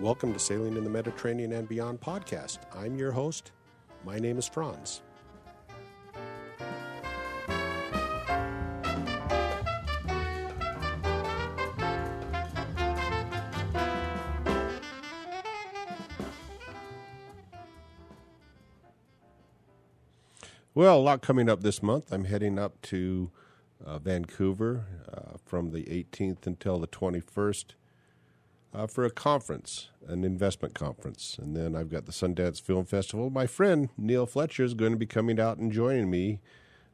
Welcome to Sailing in the Mediterranean and Beyond podcast. I'm your host. My name is Franz. Well, a lot coming up this month. I'm heading up to uh, Vancouver uh, from the 18th until the 21st uh, for a conference, an investment conference. And then I've got the Sundance Film Festival. My friend Neil Fletcher is going to be coming out and joining me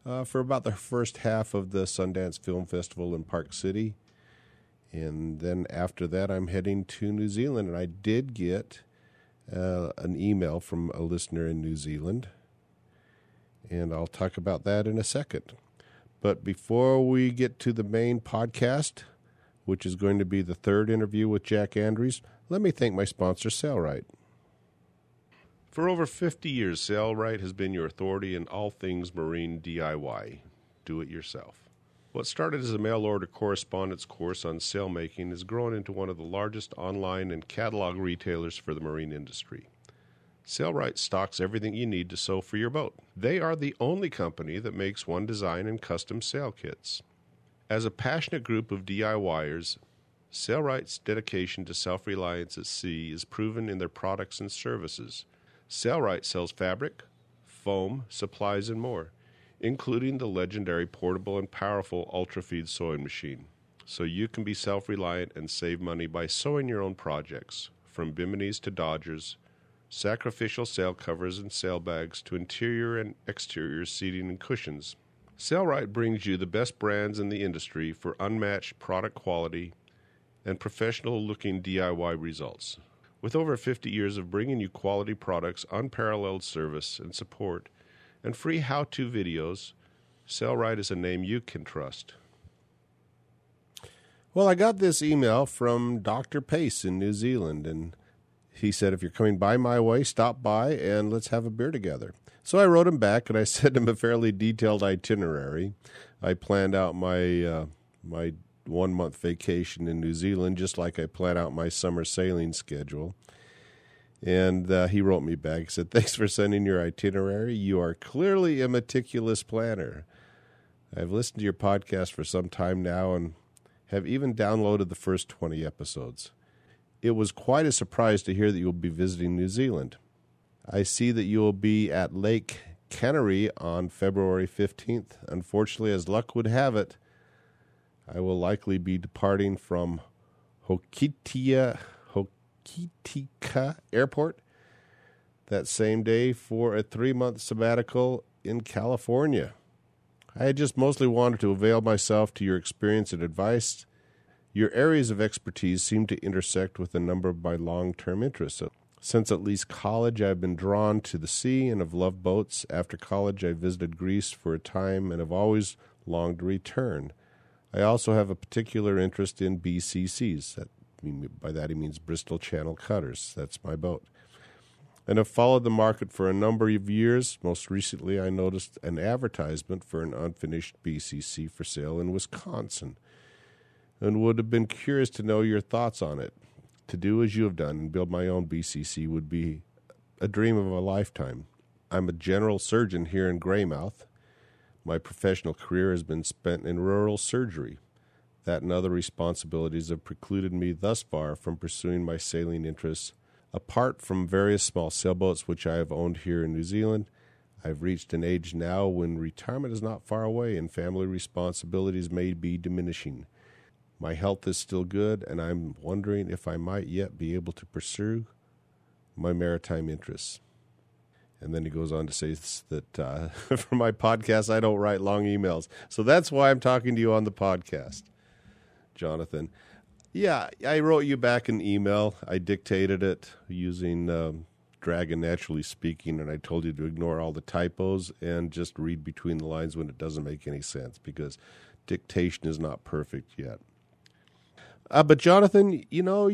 uh, for about the first half of the Sundance Film Festival in Park City. And then after that, I'm heading to New Zealand. And I did get uh, an email from a listener in New Zealand and I'll talk about that in a second. But before we get to the main podcast, which is going to be the third interview with Jack Andrews, let me thank my sponsor, Sailrite. For over 50 years, Sailrite has been your authority in all things marine DIY. Do it yourself. What started as a mail order correspondence course on sailmaking has grown into one of the largest online and catalog retailers for the marine industry. Sailrite stocks everything you need to sew for your boat. They are the only company that makes one design and custom sail kits. As a passionate group of DIYers, Sailrite's dedication to self reliance at sea is proven in their products and services. Sailrite sells fabric, foam, supplies, and more, including the legendary portable and powerful UltraFeed sewing machine. So you can be self reliant and save money by sewing your own projects, from biminis to Dodgers sacrificial sail covers and sail bags to interior and exterior seating and cushions. Sailrite brings you the best brands in the industry for unmatched product quality and professional looking DIY results. With over 50 years of bringing you quality products, unparalleled service and support, and free how to videos, Sailrite is a name you can trust. Well, I got this email from Dr. Pace in New Zealand, and he said, If you're coming by my way, stop by and let's have a beer together. So I wrote him back and I sent him a fairly detailed itinerary. I planned out my uh, my one month vacation in New Zealand just like I plan out my summer sailing schedule. And uh, he wrote me back. He said, Thanks for sending your itinerary. You are clearly a meticulous planner. I've listened to your podcast for some time now and have even downloaded the first 20 episodes. It was quite a surprise to hear that you will be visiting New Zealand. I see that you will be at Lake Kaniere on February 15th. Unfortunately, as luck would have it, I will likely be departing from Hokitia, Hokitika Airport that same day for a three month sabbatical in California. I had just mostly wanted to avail myself to your experience and advice your areas of expertise seem to intersect with a number of my long term interests. Since at least college, I've been drawn to the sea and have loved boats. After college, I visited Greece for a time and have always longed to return. I also have a particular interest in BCCs. That, by that he means Bristol Channel Cutters. That's my boat. And have followed the market for a number of years. Most recently, I noticed an advertisement for an unfinished BCC for sale in Wisconsin and would have been curious to know your thoughts on it. To do as you have done and build my own BCC would be a dream of a lifetime. I'm a general surgeon here in Greymouth. My professional career has been spent in rural surgery. That and other responsibilities have precluded me thus far from pursuing my sailing interests. Apart from various small sailboats which I have owned here in New Zealand, I've reached an age now when retirement is not far away and family responsibilities may be diminishing. My health is still good, and I'm wondering if I might yet be able to pursue my maritime interests. And then he goes on to say that uh, for my podcast, I don't write long emails. So that's why I'm talking to you on the podcast, Jonathan. Yeah, I wrote you back an email. I dictated it using um, Dragon Naturally Speaking, and I told you to ignore all the typos and just read between the lines when it doesn't make any sense because dictation is not perfect yet. Uh, but Jonathan, you know,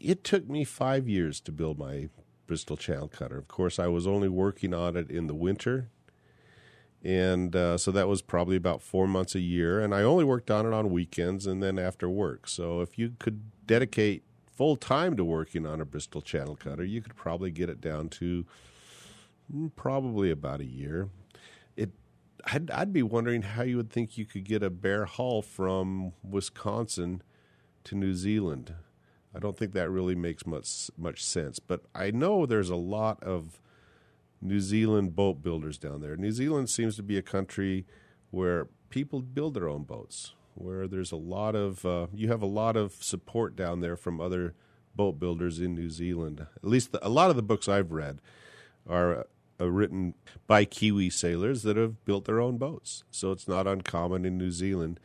it took me five years to build my Bristol Channel Cutter. Of course, I was only working on it in the winter, and uh, so that was probably about four months a year. And I only worked on it on weekends and then after work. So if you could dedicate full time to working on a Bristol channel cutter, you could probably get it down to mm, probably about a year. It, I'd, I'd be wondering how you would think you could get a bare hull from Wisconsin to New Zealand. I don't think that really makes much much sense, but I know there's a lot of New Zealand boat builders down there. New Zealand seems to be a country where people build their own boats, where there's a lot of uh, you have a lot of support down there from other boat builders in New Zealand. At least the, a lot of the books I've read are uh, written by Kiwi sailors that have built their own boats. So it's not uncommon in New Zealand.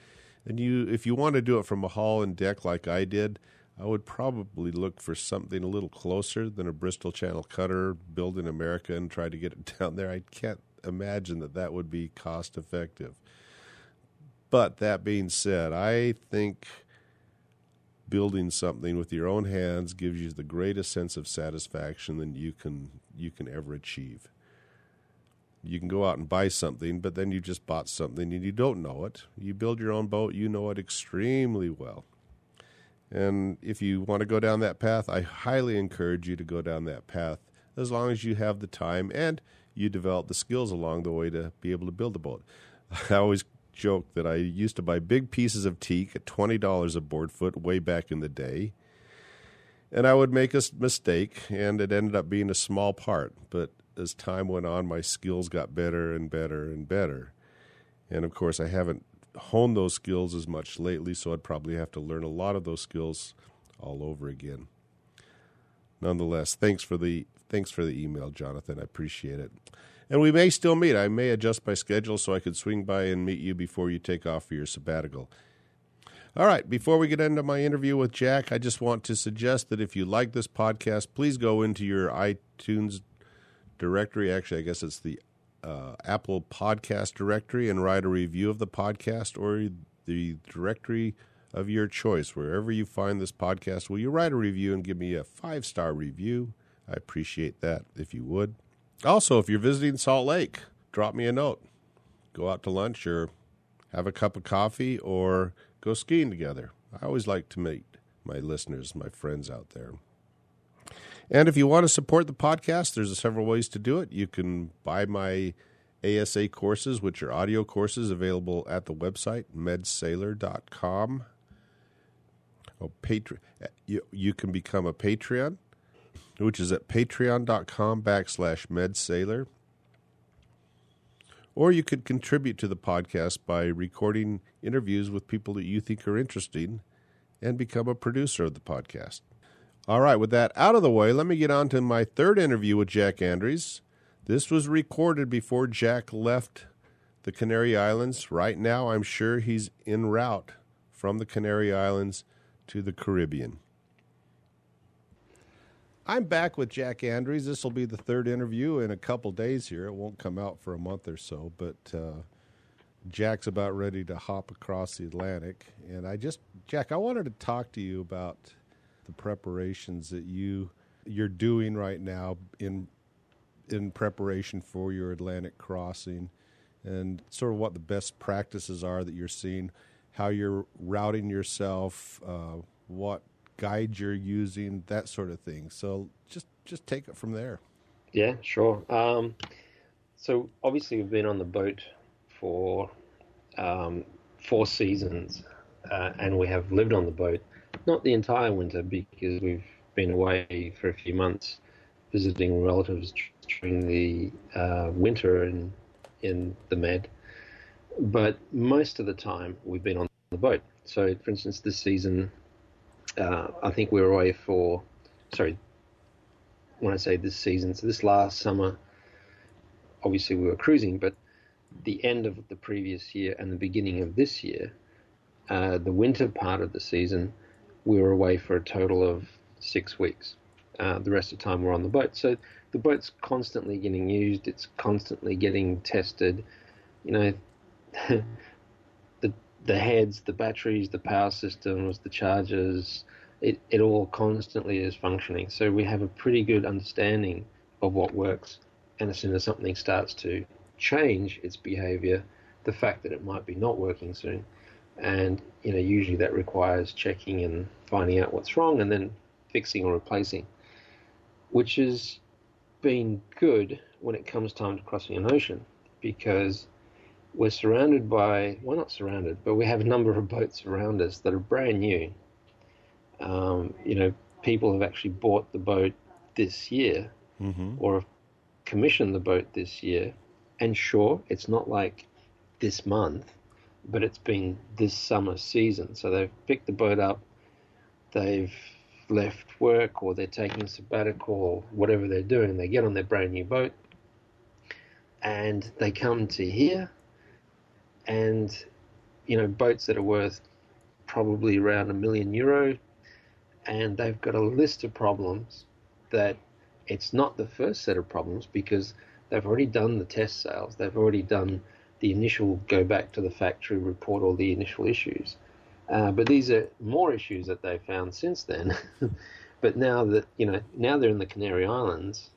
And you, if you want to do it from a hull and deck like I did, I would probably look for something a little closer than a Bristol Channel cutter built in America and try to get it down there. I can't imagine that that would be cost effective. But that being said, I think building something with your own hands gives you the greatest sense of satisfaction than you can you can ever achieve. You can go out and buy something, but then you just bought something and you don't know it. You build your own boat, you know it extremely well. And if you want to go down that path, I highly encourage you to go down that path as long as you have the time and you develop the skills along the way to be able to build a boat. I always joke that I used to buy big pieces of teak at $20 a board foot way back in the day. And I would make a mistake, and it ended up being a small part. But as time went on, my skills got better and better and better. And of course, I haven't honed those skills as much lately, so I'd probably have to learn a lot of those skills all over again. Nonetheless, thanks for the thanks for the email, Jonathan. I appreciate it. And we may still meet. I may adjust my schedule so I could swing by and meet you before you take off for your sabbatical. All right, before we get into my interview with Jack, I just want to suggest that if you like this podcast, please go into your iTunes directory. Actually, I guess it's the uh, Apple Podcast directory and write a review of the podcast or the directory of your choice. Wherever you find this podcast, will you write a review and give me a five star review? I appreciate that if you would. Also, if you're visiting Salt Lake, drop me a note. Go out to lunch or have a cup of coffee or go skiing together. I always like to meet my listeners, my friends out there. And if you want to support the podcast, there's several ways to do it. You can buy my ASA courses, which are audio courses available at the website, medsailor.com. Oh, Patreon. You, you can become a Patreon which is at patreon.com backslash medsailor. Or you could contribute to the podcast by recording interviews with people that you think are interesting and become a producer of the podcast. All right, with that out of the way, let me get on to my third interview with Jack Andrews. This was recorded before Jack left the Canary Islands. Right now, I'm sure he's en route from the Canary Islands to the Caribbean. I'm back with Jack Andrews. This will be the third interview in a couple days here. It won't come out for a month or so, but uh, Jack's about ready to hop across the Atlantic. And I just, Jack, I wanted to talk to you about the preparations that you you're doing right now in in preparation for your Atlantic crossing, and sort of what the best practices are that you're seeing, how you're routing yourself, uh, what guide you're using, that sort of thing. So just just take it from there. Yeah, sure. Um, so obviously we've been on the boat for um, four seasons, uh, and we have lived on the boat, not the entire winter because we've been away for a few months visiting relatives during the uh, winter in in the Med. But most of the time we've been on the boat. So, for instance, this season uh, I think we were away for, sorry, when I say this season, so this last summer, obviously we were cruising, but the end of the previous year and the beginning of this year, uh, the winter part of the season, we were away for a total of six weeks. Uh, the rest of the time we're on the boat. So the boat's constantly getting used. It's constantly getting tested. You know, the heads, the batteries, the power systems, the chargers, it, it all constantly is functioning. So we have a pretty good understanding of what works. And as soon as something starts to change its behavior, the fact that it might be not working soon, and you know usually that requires checking and finding out what's wrong, and then fixing or replacing, which has been good when it comes time to crossing an ocean because we're surrounded by, well, not surrounded, but we have a number of boats around us that are brand new. Um, you know, people have actually bought the boat this year Mm-hmm. or have commissioned the boat this year. And sure, it's not like this month, but it's been this summer season. So they've picked the boat up, they've left work, or they're taking sabbatical, or whatever they're doing. They get on their brand new boat, and they come to here, and you know boats that are worth probably around a million euro, and they've got a list of problems that it's not the first set of problems because they've already done the test sales. They've already done the initial go back to the factory, report all the initial issues. Uh, but these are more issues that they've found since then. but now that you know, now they're in the Canary Islands,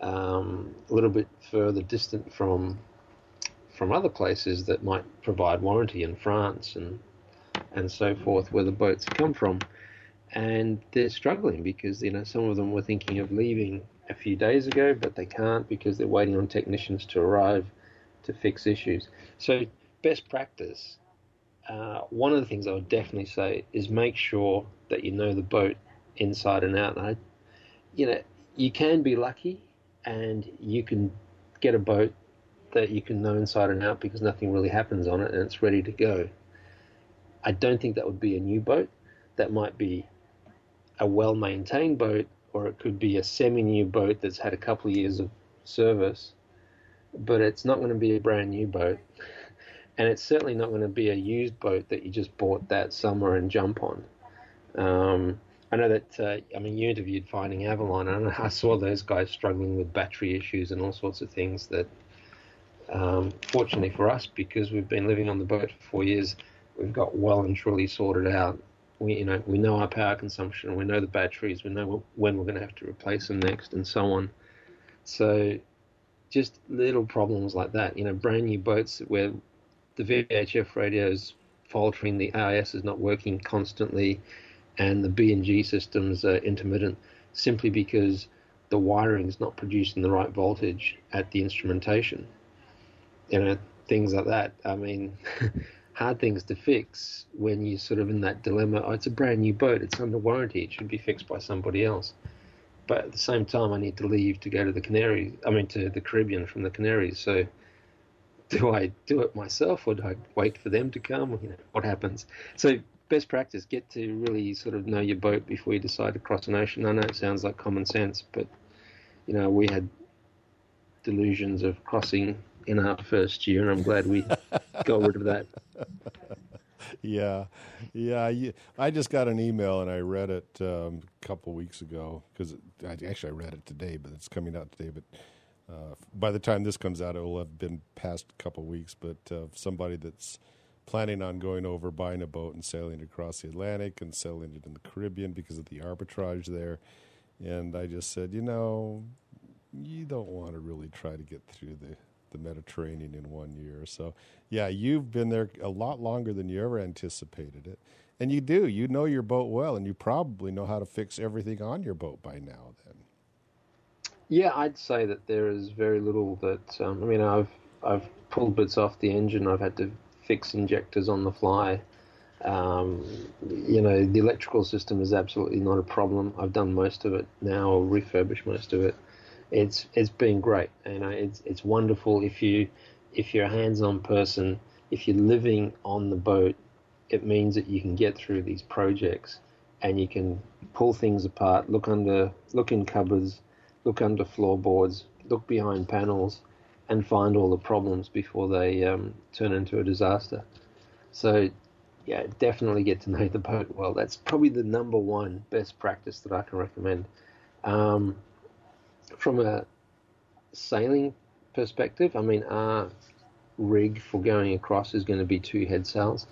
um, a little bit further distant from from other places that might provide warranty in France and and so forth, where the boats come from and they're struggling because you know some of them were thinking of leaving a few days ago, but they can't because they're waiting on technicians to arrive to fix issues. So, best practice. Uh, one of the things I would definitely say is make sure that you know the boat inside and out. And I, you know, you can be lucky, and you can get a boat that you can know inside and out because nothing really happens on it and it's ready to go. I don't think that would be a new boat. That might be a well maintained boat, or it could be a semi new boat that's had a couple of years of service, but it's not going to be a brand new boat. And it's certainly not going to be a used boat that you just bought that summer and jump on. Um, I know that, uh, I mean, you interviewed Finding Avalon, and I saw those guys struggling with battery issues and all sorts of things that, um, fortunately for us, because we've been living on the boat for four years, we've got well and truly sorted out we you know we know our power consumption, we know the batteries, we know when we're going to have to replace them next, and so on. So, just little problems like that. You know, brand new boats where the VHF radio is faltering, the AIS is not working constantly, and the B&G systems are intermittent, simply because the wiring is not producing the right voltage at the instrumentation. You know, things like that. I mean. hard things to fix when you're sort of in that dilemma. Oh, it's a brand new boat. It's under warranty. It should be fixed by somebody else. But at the same time, I need to leave to go to the Canaries. I mean, to the Caribbean from the Canaries. So, do I do it myself, or do I wait for them to come? You know, what happens? So, best practice: get to really sort of know your boat before you decide to cross an ocean. I know it sounds like common sense, but you know, we had delusions of crossing in our first year, and I'm glad we got rid of that. Yeah, yeah. I just got an email and I read it um, a couple weeks ago because actually I read it today, but it's coming out today. But uh, by the time this comes out, it will have been past a couple weeks. But uh, somebody that's planning on going over, buying a boat, and sailing across the Atlantic and selling it in the Caribbean because of the arbitrage there. And I just said, you know, you don't want to really try to get through the the Mediterranean in one year. So, yeah, you've been there a lot longer than you ever anticipated it. And you do. You know your boat well, and you probably know how to fix everything on your boat by now, then. Yeah, I'd say that there is very little that. Um, I mean, I've I've pulled bits off the engine. I've had to fix injectors on the fly. Um, you know, the electrical system is absolutely not a problem. I've done most of it now, or refurbished most of it it's it's been great. You know, it's it's wonderful if you if you're a hands-on person, if you're living on the boat, it means that you can get through these projects and you can pull things apart, look under, look in cupboards, look under floorboards, look behind panels, and find all the problems before they um, turn into a disaster. So, yeah, definitely get to know the boat well. That's probably the number one best practice that I can recommend. Um, from a sailing perspective, I mean, our rig for going across is going to be two head sails.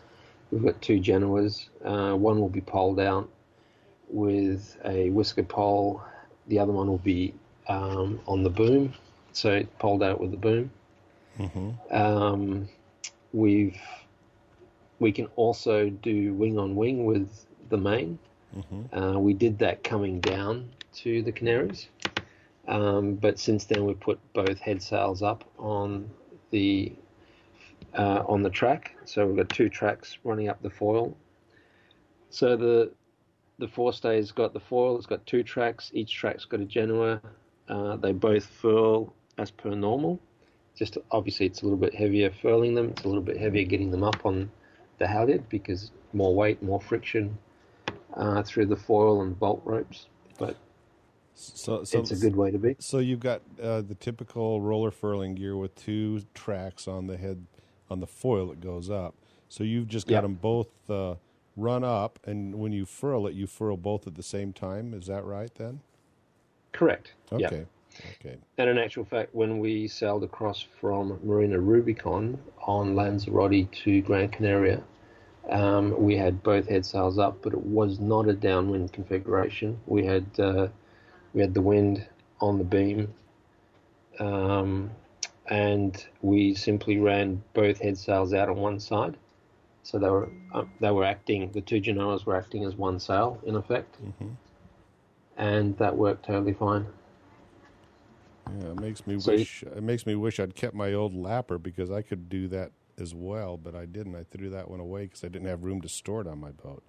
We've got two Genoas. Uh, one will be poled out with a whisker pole. The other one will be um, on the boom, so it poled out with the boom. Mm-hmm. Um, we've we can also do wing on wing with the main. Mm-hmm. Uh, we did that coming down to the Canaries, um, but since then we've put both head sails up on the uh, on the track. So we've got two tracks running up the foil. So the the forestay's got the foil. It's got two tracks. Each track's got a Genoa. Uh, they both furl as per normal. Just obviously it's a little bit heavier furling them. It's a little bit heavier getting them up on the halyard because more weight, more friction uh, through the foil and bolt ropes. But so, so, it's a good way to be. So you've got uh, the typical roller furling gear with two tracks on the head on the foil that goes up. So you've just got yep. them both uh, run up, and when you furl it, you furl both at the same time. Is that right then? Correct. Okay. Yep. Okay. And in actual fact, when we sailed across from Marina Rubicon on Lanzarote to Gran Canaria, um, we had both head sails up, but it was not a downwind configuration. We had uh, we had the wind on the beam, um, and we simply ran both head sails out on one side. So they were uh, they were acting. The two Genoas were acting as one sail in effect, mm-hmm. And that worked totally fine. Yeah, it makes me so wish. it makes me wish I'd kept my old lapper because I could do that as well, but I didn't. I threw that one away because I didn't have room to store it on my boat.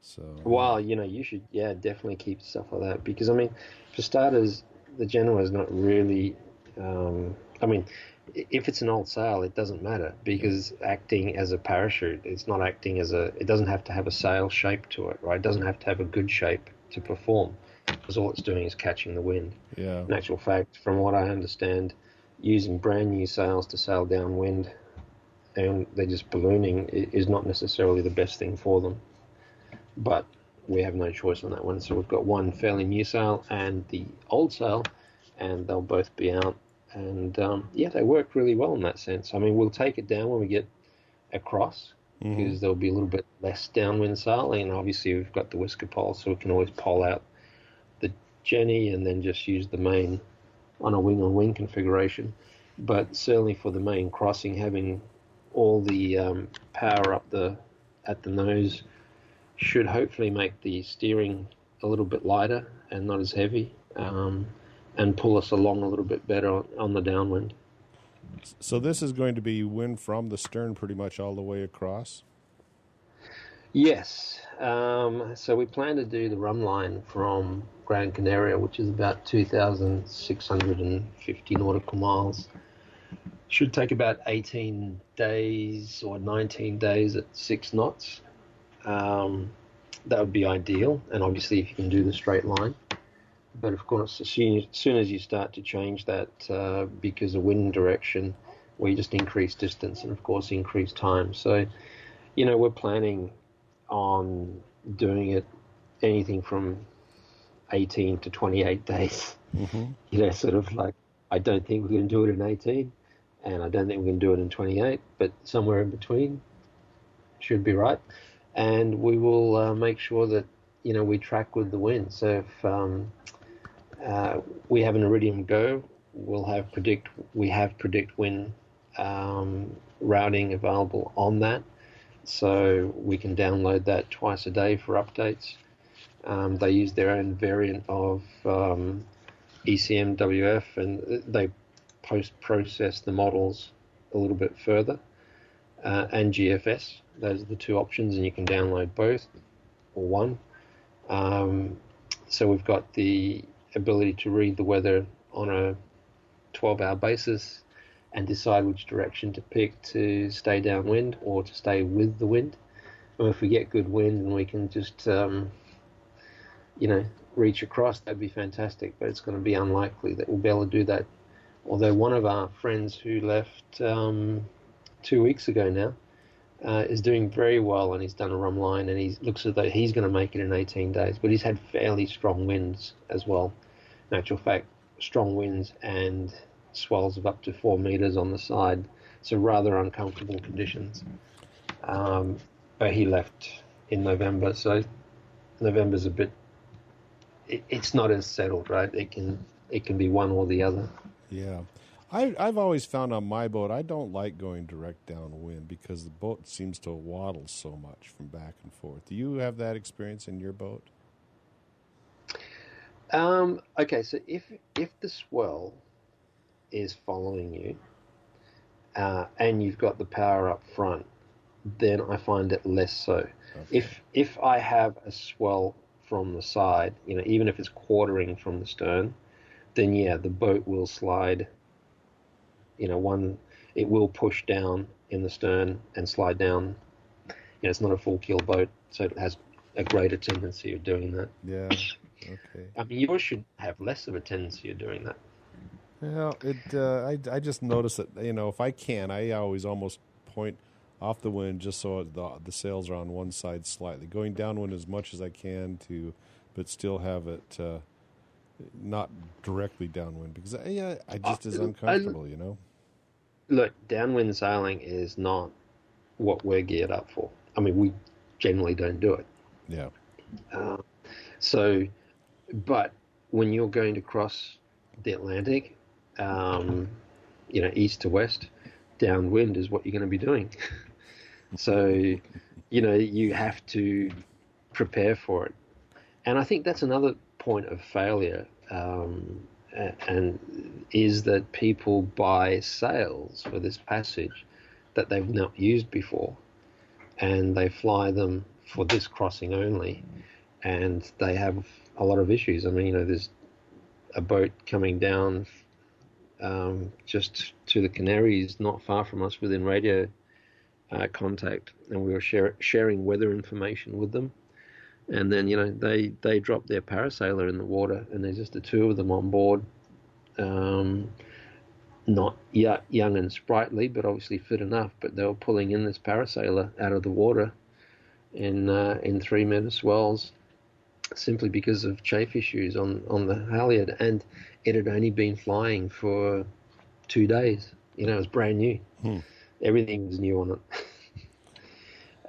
So well, you know, you should yeah definitely keep stuff like that because I mean, for starters, the Genoa is not really. Um, I mean, if it's an old sail, it doesn't matter because acting as a parachute, it's not acting as a. It doesn't have to have a sail shape to it, right? It doesn't have to have a good shape to perform because all it's doing is catching the wind. Yeah. In actual fact, from what I understand, using brand new sails to sail downwind and they're just ballooning is not necessarily the best thing for them but we have no choice on that one. So we've got one fairly new sail and the old sail, and they'll both be out. And um, yeah, they work really well in that sense. I mean, we'll take it down when we get across mm-hmm. because there'll be a little bit less downwind sail, and obviously we've got the whisker pole, so we can always pole out Jenny and then just use the main on a wing on wing configuration. But certainly for the main crossing, having all the um, power up the at the nose should hopefully make the steering a little bit lighter and not as heavy, um, and pull us along a little bit better on, on, the downwind. So this is going to be wind from the stern pretty much all the way across. Yes. Um, so we plan to do the rhumb line from Gran Canaria, which is about 2,650 nautical miles. Should take about 18 days or 19 days at six knots. Um, that would be ideal, and obviously if you can do the straight line. But of course, as soon, as you start to change that uh, because of wind direction, we just increase distance and of course increase time. So, you know, we're planning on doing it anything from 18 to 28 days. Mm-hmm. You know, sort of like I don't think we're going to do it in 18, and I don't think we're going to do it in 28, but somewhere in between should be right and we will uh, make sure that you know we track with the wind. So if um, uh, we have an Iridium Go, we'll have predict we have PredictWind um, routing available on that, so we can download that twice a day for updates. Um, they use their own variant of um, ECMWF, and they post process the models a little bit further, uh, and GFS. Those are the two options, and you can download both or one. Um, so we've got the ability to read the weather on a 12 hour basis and decide which direction to pick to stay downwind or to stay with the wind. And if we get good wind and we can just, um, you know, reach across, that'd be fantastic. But it's going to be unlikely that we'll be able to do that. Although one of our friends who left um, two weeks ago now uh, is doing very well and he's done a rhumb line and he looks as though he's going to make it in 18 days. But he's had fairly strong winds as well. In actual fact, strong winds and swells of up to four meters on the side. So rather uncomfortable conditions. Um, but he left in November, so November's a bit. It, it's not as settled, right? It can it can be one or the other. Yeah. I, I've always found on my boat, I don't like going direct downwind because the boat seems to waddle so much from back and forth. Do you have that experience in your boat? Um, okay, so if if the swell is following you, uh, and you've got the power up front, then I find it less so. Okay. If if I have a swell from the side, you know, even if it's quartering from the stern, then yeah, the boat will slide. You know, one it will push down in the stern and slide down. You know, it's not a full keel boat, so it has a greater tendency of doing that. Yeah. Okay. I mean, yours should have less of a tendency of doing that. Well, it. Uh, I I just noticed that you know if I can, I always almost point off the wind just so the the sails are on one side slightly, going downwind as much as I can to, but still have it uh, not directly downwind because I, yeah, I just is Uh, I- uncomfortable, you know. Look, downwind sailing is not what we're geared up for. I mean, we generally don't do it. Yeah. Uh, so, but when you're going to cross the Atlantic, um, you know, east to west, downwind is what you're going to be doing. so, you know, you have to prepare for it. And I think that's another point of failure, um, and is that people buy sails for this passage that they've not used before, and they fly them for this crossing only, and they have a lot of issues. I mean, you know, there's a boat coming down um, just to the Canaries, not far from us, within radio uh, contact, and we were share, sharing weather information with them. And then, you know, they they dropped their Parasailor in the water, and there's just the two of them on board. Um, not young and sprightly, but obviously fit enough. But they were pulling in this Parasailor out of the water in uh, in three meter swells, simply because of chafe issues on on the halyard, and it had only been flying for two days. You know, it was brand new. Hmm. Everything was new on it.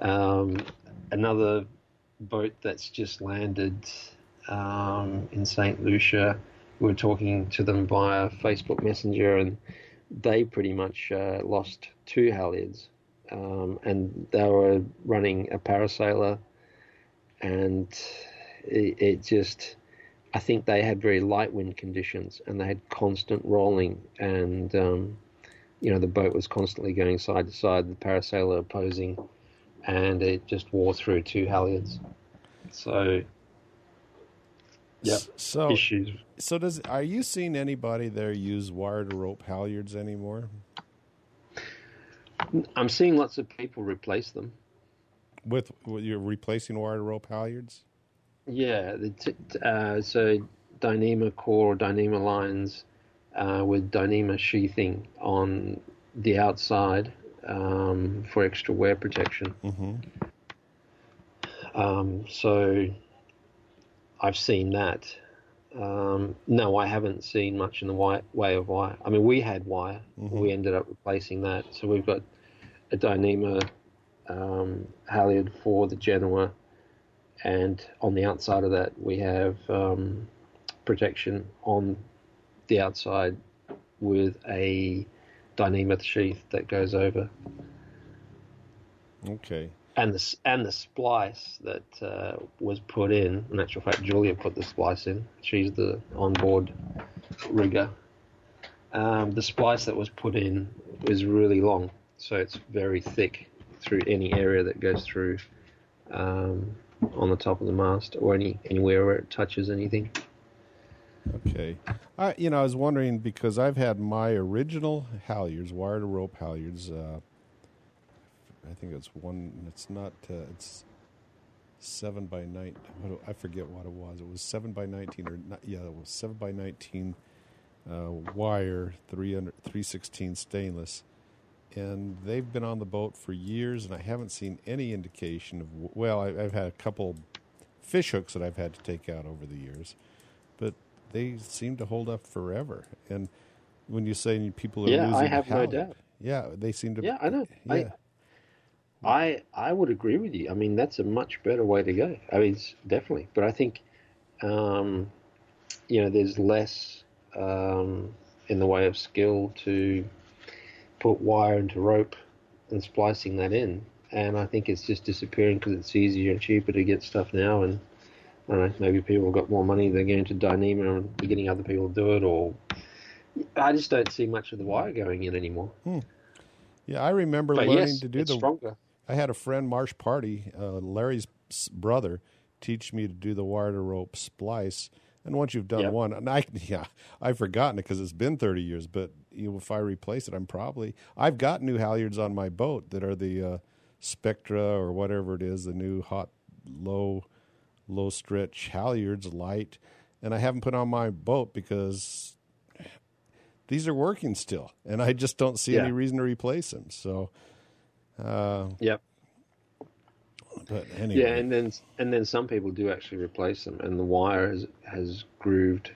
um, another boat that's just landed um, in St. Lucia. We were talking to them via Facebook Messenger, and they pretty much uh, lost two halyards. Um, and they were running a Parasailor, and it, it just, I think they had very light wind conditions, and they had constant rolling, and um, you know the boat was constantly going side to side, the Parasailor opposing, and it just wore through two halyards. So yeah, So issues. so does are you seeing anybody there use wire to rope halyards anymore? I'm seeing lots of people replace them. With, with you're replacing wire to rope halyards? Yeah, the t- uh, so Dyneema core or Dyneema lines uh, with Dyneema sheathing on the outside um, for extra wear protection. Mm-hmm. Um, so I've seen that. Um, no, I haven't seen much in the wi- way of wire. I mean, we had wire. Mhm. We ended up replacing that. So we've got a Dyneema um, halyard for the Genoa, and on the outside of that, we have um, protection on the outside with a Dyneema sheath that goes over Okay. and the and the splice that uh, was put in. In actual fact, Julia put the splice in. She's the onboard rigger. Um, the splice that was put in is really long, so it's very thick through any area that goes through um, on the top of the mast or any anywhere where it touches anything. Okay. I you know, I was wondering because I've had my original halyards, wire to rope halyards, uh I think it's one it's not uh, it's seven by nine I forget what it was. It was seven by nineteen or not yeah, it was seven by nineteen uh, wire, 300, 316 stainless. And they've been on the boat for years, and I haven't seen any indication of. Well, I, I've had a couple fish hooks that I've had to take out over the years, but they seem to hold up forever. And when you say people are losing, Yeah, I losing have no doubt. Yeah, they seem to. Yeah, I know. Yeah, I, I I would agree with you. I mean, that's a much better way to go. I mean, it's definitely. But I think, um, you know, there's less um, in the way of skill to put wire into rope and splicing that in. And I think it's just disappearing because it's easier and cheaper to get stuff now. And I don't know, maybe people have got more money, they're going to Dyneema and getting other people to do it, or I just don't see much of the wire going in anymore. Hmm. Yeah, I remember But learning yes, to do the. stronger. I had a friend, Marsh Pardey, uh, Larry's brother, teach me to do the wire to rope splice. And once you've done Yep. one, and I yeah, I've forgotten it because it's been thirty years. But you know, if I replace it, I'm probably I've got new halyards on my boat that are the uh, Spectra or whatever it is, the new hot low low stretch halyards, light, and I haven't put on my boat because these are working still, and I just don't see any reason to replace them. So. Uh, Yep. but anyway, Yeah, and then and then some people do actually replace them, and the wire has has grooved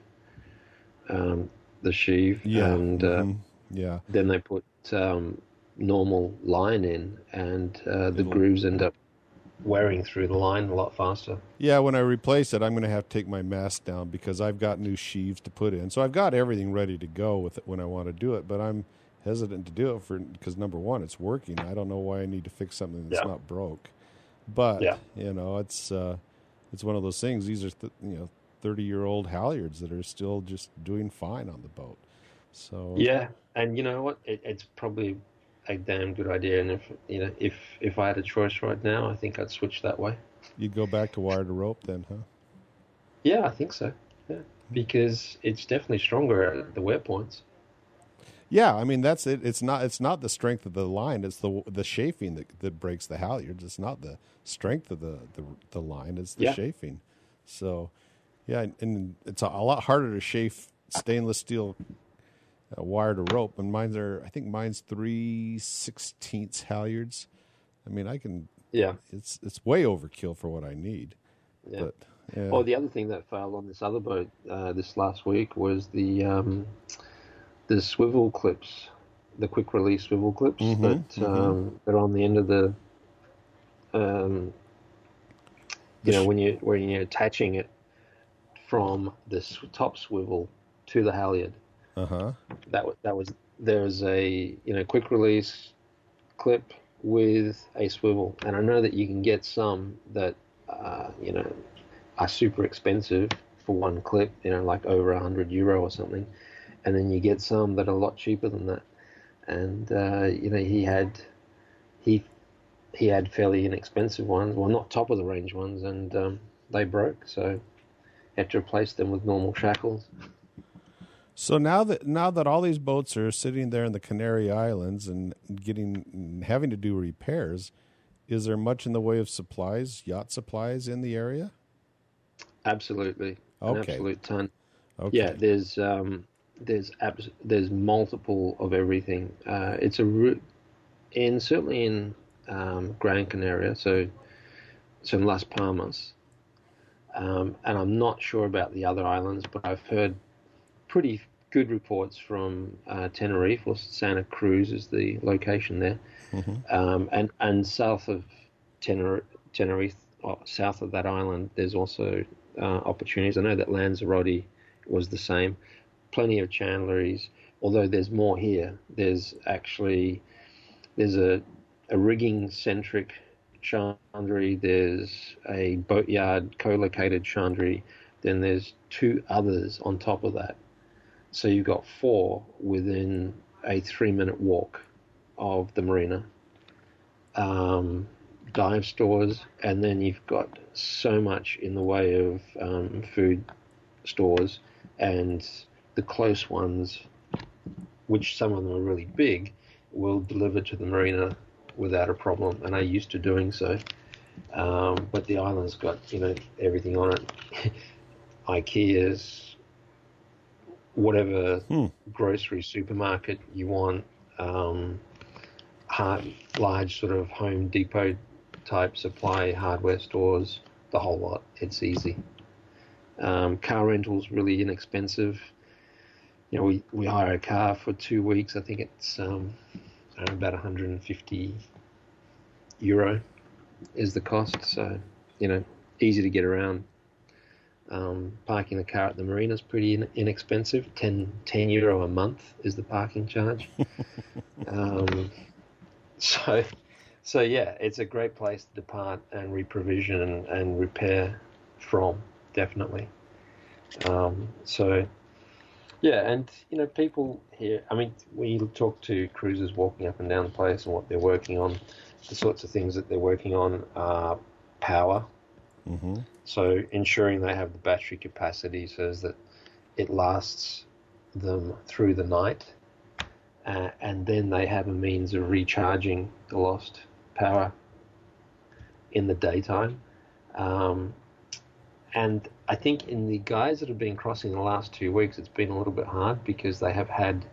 um, the sheave, yeah, and uh, mhm, yeah, then they put um, normal line in, and uh, the It'll- grooves end up wearing through the line a lot faster. yeah. When I replace it, I'm going to have to take my mask down because I've got new sheaves to put in. So I've got everything ready to go with it when I want to do it, but I'm hesitant to do it for because number one, it's working. I don't know why I need to fix something that's Yeah. not broke. But Yeah. you know, it's uh, it's one of those things. These are th- you know thirty year old halyards that are still just doing fine on the boat. So Yeah, and you know what? It, it's probably a damn good idea. And if you know, if if I had a choice right now, I think I'd switch that way. you'd go back to wire to rope then, huh? Yeah, I think so. Yeah, hmm. because it's definitely stronger at the wear points. Yeah, I mean that's it. It's not it's not the strength of the line. It's the the chafing that, that breaks the halyards. It's not the strength of the the, the line. It's the Yeah. chafing. So, yeah, and it's a, a lot harder to chafe stainless steel uh, wire to rope. And mine's are I think mine's three sixteenths halyards. I mean, I can. Yeah. It's it's way overkill for what I need. Yeah. But yeah. Oh, the other thing that failed on this other boat uh, this last week was the um, the swivel clips, the quick release swivel clips Mhm, that mhm. um, that are on the end of the, um, you know, when you when you're attaching it from the top swivel to the halyard. uh huh. That was that was there was a you know quick release clip with a swivel, and I know that you can get some that uh, you know are super expensive for one clip, you know, like over a hundred euro or something, and then you get some that are a lot cheaper than that. And uh, you know, he had he he had fairly inexpensive ones, well, not top of the range ones, and um, they broke, so had to replace them with normal shackles. So now that now that all these boats are sitting there in the Canary Islands and getting having to do repairs, is there much in the way of supplies, yacht supplies in the area? Absolutely, an Okay. absolute ton. Okay. Yeah, there's um, there's abs- there's multiple of everything. Uh, it's a route and certainly in um, Gran Canaria, so so in Las Palmas, um, and I'm not sure about the other islands, but I've heard pretty good reports from uh, Tenerife or Santa Cruz is the location there, Mhm. um, and and south of Tener- Tenerife, south of that island, there's also uh, opportunities. I know that Lanzarote was the same. Plenty of chandleries, although there's more here. There's actually there's a a rigging centric chandlery. There's a boatyard co-located chandlery. Then there's two others on top of that. So you've got four within a three-minute walk of the marina. Um, dive stores, and then you've got so much in the way of um, food stores, and the close ones, which some of them are really big, will deliver to the marina without a problem. And I used to doing so, um, but the island's got you know everything on it, IKEA's, whatever Hmm. grocery supermarket you want. Um, hard, large sort of Home Depot type supply hardware stores, the whole lot. It's easy. Um, car rentals really inexpensive. You know, we, we hire a car for two weeks. I think it's um, About 150 euro is the cost. So, you know, easy to get around. Um, parking the car at the marina is pretty in, inexpensive. 10, 10 euro a month is the parking charge. um, so, so yeah, it's a great place to depart and reprovision and, and repair from. definitely. Um, so, yeah, and you know, people here. I mean, we talk to cruisers walking up and down the place and what they're working on. The sorts of things that they're working on are power. Mm-hmm. So ensuring they have the battery capacity so that it lasts them through the night, uh, and then they have a means of recharging the lost power in the daytime. Um, and I think in the guys that have been crossing the last two weeks, it's been a little bit hard because they have had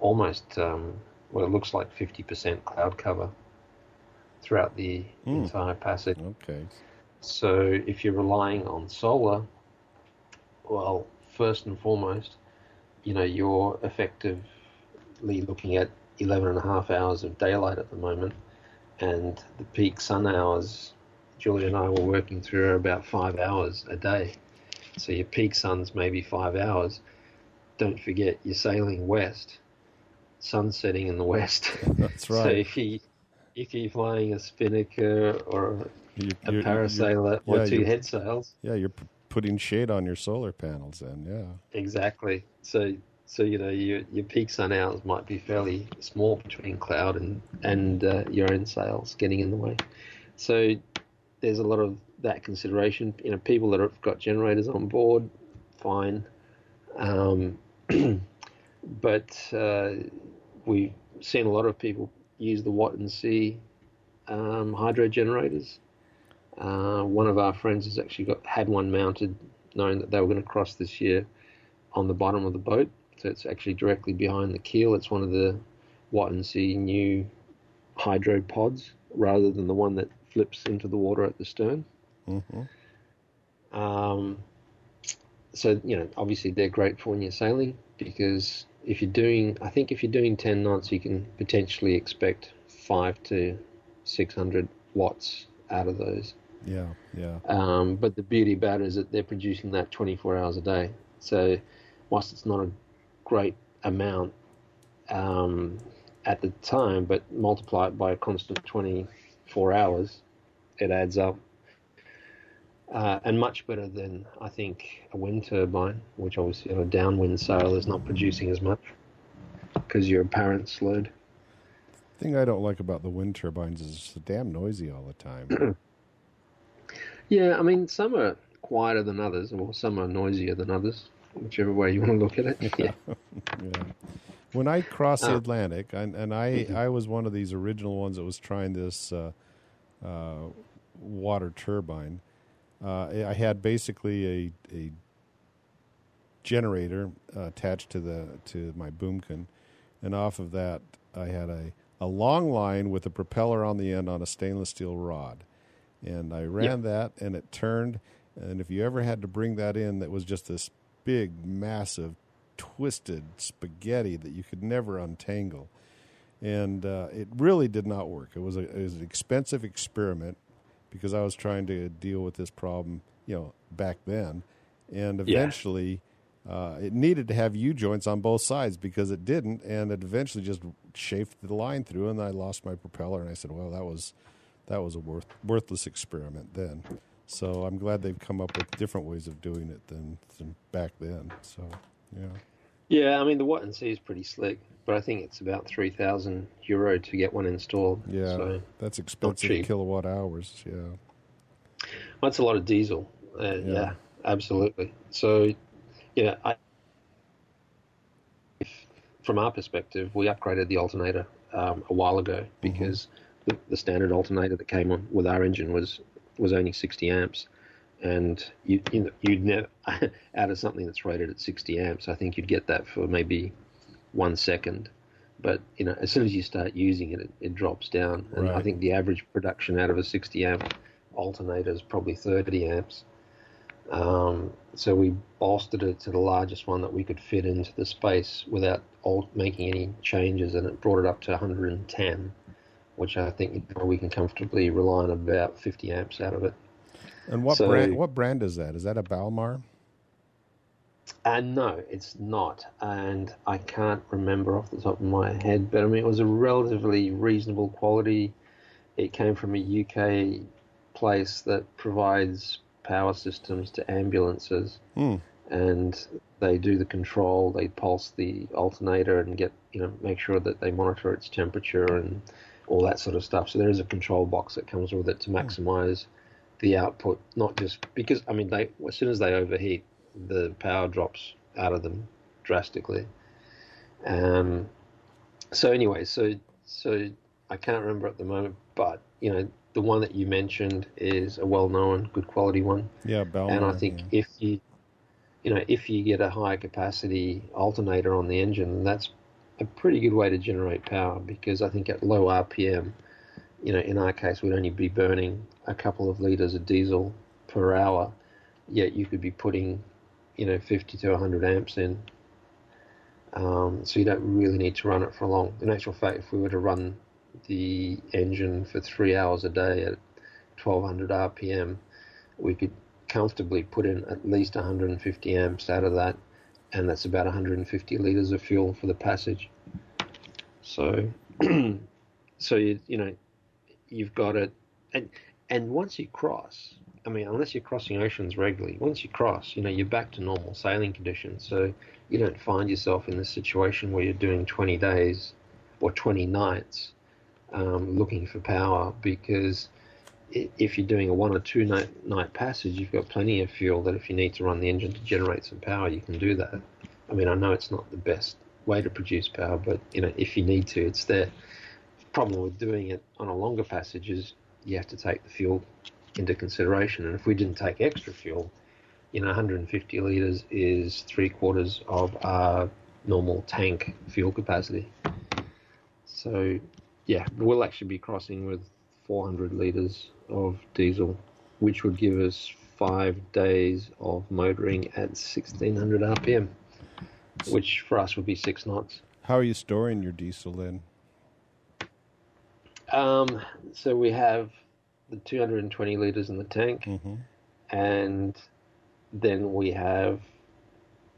almost, um, well, it looks like 50% cloud cover throughout the Mm. entire passage. Okay. So if you're relying on solar, well, first and foremost, you know, you're effectively looking at 11 and a half hours of daylight at the moment, and the peak sun hours, Julie and I were working through about five hours a day. So your peak sun's maybe five hours. Don't forget, you're sailing west, sun setting in the west. That's right. So if you if you're flying a spinnaker or You- a Parasailor or yeah, two head sails. Yeah, you're p- putting shade on your solar panels then. Yeah. Exactly. So so you know your your peak sun hours might be fairly small between cloud and and uh, your own sails getting in the way. So there's a lot of that consideration. You know, people that have got generators on board, fine. Um, but uh, we've seen a lot of people use the Watt & Sea um, hydro generators. Uh, one of our friends has actually got had one mounted, knowing that they were going to cross this year on the bottom of the boat. So it's actually directly behind the keel. It's one of the Watt & Sea new hydro pods, rather than the one that flips into the water at the stern. Hmm Um, so you know, obviously they're great for when you're sailing because if you're doing, I think if you're doing 10 knots, you can potentially expect five to 600 watts out of those. Yeah. Yeah. Um, but the beauty about it is that they're producing that 24 hours a day. So, whilst it's not a great amount um, at the time, but multiply it by a constant 24 hours, it adds up. Uh, and much better than I think a wind turbine, which obviously on a downwind sail is not producing as much because your apparent slowed. thing I don't like about the wind turbines is it's damn noisy all the time. Yeah, I mean, some are quieter than others, or some are noisier than others, whichever way you want to look at it. Yeah. yeah. When I crossed the Ah. Atlantic, and, and I, I was one of these original ones that was trying this uh, uh, water turbine. Uh, I had basically a, a generator uh, attached to the to my boomkin, and off of that I had a, a long line with a propeller on the end on a stainless steel rod, and I ran that and it turned. And if you ever had to bring that in, that was just this big, massive, twisted spaghetti that you could never untangle, and uh, it really did not work. It was a it was an expensive experiment because I was trying to deal with this problem, you know, back then, and Yeah. eventually. Uh, it needed to have U joints on both sides because it didn't, and it eventually just chafed the line through, and I lost my propeller. And I said, "Well, that was that was a worth, worthless experiment then." So I'm glad they've come up with different ways of doing it than, than back then. So yeah, Yeah, I mean the Watt & Sea is pretty slick, but I think it's about three thousand euro to get one installed. yeah, so that's expensive kilowatt hours. Yeah, that's a lot of diesel. Uh, yeah. absolutely. So, yeah, I, if, from our perspective, we upgraded the alternator um, a while ago because the, the standard alternator that came on with our engine was was only sixty amps. And you, you know, you'd never out of something that's rated at 60 amps. I think you'd get that for maybe one second, but you know, as soon as you start using it, it, it drops down. And I think the average production out of a 60 amp alternator is probably 30 amps. Um, so we bolstered it to the largest one that we could fit into the space without al- making any changes, and it brought it up to 110, which I think you know, we can comfortably rely on about 50 amps out of it. and what So- brand? What brand is that? Is that a Balmar? And no, it's not. And I can't remember off the top of my head, but I mean, it was a relatively reasonable quality. It came from a UK place that provides power systems to ambulances, Hmm. and they do the control. They pulse the alternator and get you know make sure that they monitor its temperature and all that sort of stuff. So there is a control box that comes with it to maximize the output, not just because I mean they as soon as they overheat, the power drops out of them drastically. Um, so anyway, so so I can't remember at the moment, but you know the one that you mentioned is a well-known, good quality one, Yeah, Balmar. and I think yeah. if you you know if you get a high capacity alternator on the engine, that's a pretty good way to generate power because I think at low RPM, you know, in our case, we'd only be burning a couple of liters of diesel per hour, yet you could be putting, you know, 50 to 100 amps in. Um, so you don't really need to run it for long. In actual fact, if we were to run the engine for three hours a day at 1200 RPM, we could comfortably put in at least 150 amps out of that, and that's about 150 liters of fuel for the passage. So, so you you know, you've got it, and and once you cross, I mean, unless you're crossing oceans regularly, once you cross, you know, you're back to normal sailing conditions. So you don't find yourself in this situation where you're doing 20 days or 20 nights um, looking for power because if you're doing a one or two night, night passage, you've got plenty of fuel that if you need to run the engine to generate some power, you can do that. I mean, I know it's not the best way to produce power, but you know, if you need to, it's there. Problem with doing it on a longer passage is you have to take the fuel into consideration, and if we didn't take extra fuel, you know, 150 liters is three quarters of our normal tank fuel capacity. So, yeah, we'll actually be crossing with 400 liters of diesel, which would give us five days of motoring at 1600 RPM, which for us would be six knots. How are you storing your diesel then? Um, so we have the 220 liters in the tank, Mm-hmm. and then we have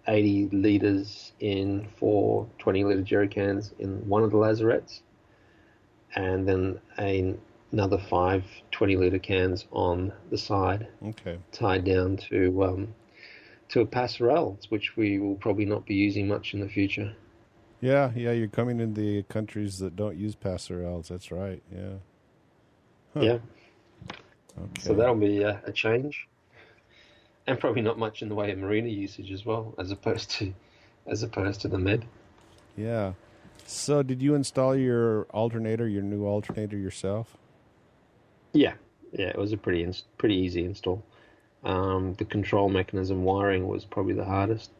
80 liters in four 20 liter jerry cans in one of the lazarettes, and then a, another five 20 liter cans on the side, Okay. tied down to um, to a passerelle, which we will probably not be using much in the future. Yeah, yeah, you're coming in the countries that don't use passerelles. That's right. Yeah. Huh. Yeah, Okay. so that'll be a, a change, and probably not much in the way of marina usage as well, as opposed to as opposed to the med. Yeah. So, did you install your alternator, your new alternator yourself? Yeah, yeah, it was a pretty ins- pretty easy install. Um, the control mechanism wiring was probably the hardest.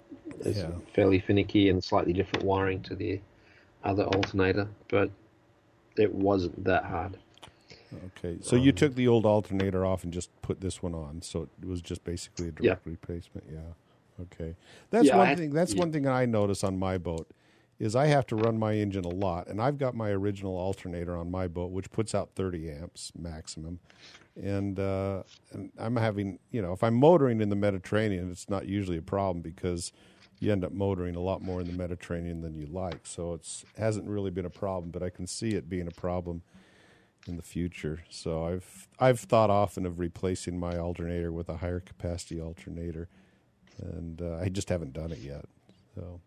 It's Yeah. fairly finicky and slightly different wiring to the other alternator, but it wasn't that hard. Okay. So you Um, took the old alternator off and just put this one on. So it was just basically a direct replacement. Yeah. Okay. That's Yeah, one had- thing. That's yeah. one thing I notice on my boat is I have to run my engine a lot, and I've got my original alternator on my boat, which puts out 30 amps maximum. And, uh, and I'm having, you know, if I'm motoring in the Mediterranean, it's not usually a problem because you end up motoring a lot more in the Mediterranean than you like. So it's hasn't really been a problem, but I can see it being a problem in the future. So I've I've thought often of replacing my alternator with a higher capacity alternator, and uh, I just haven't done it yet. So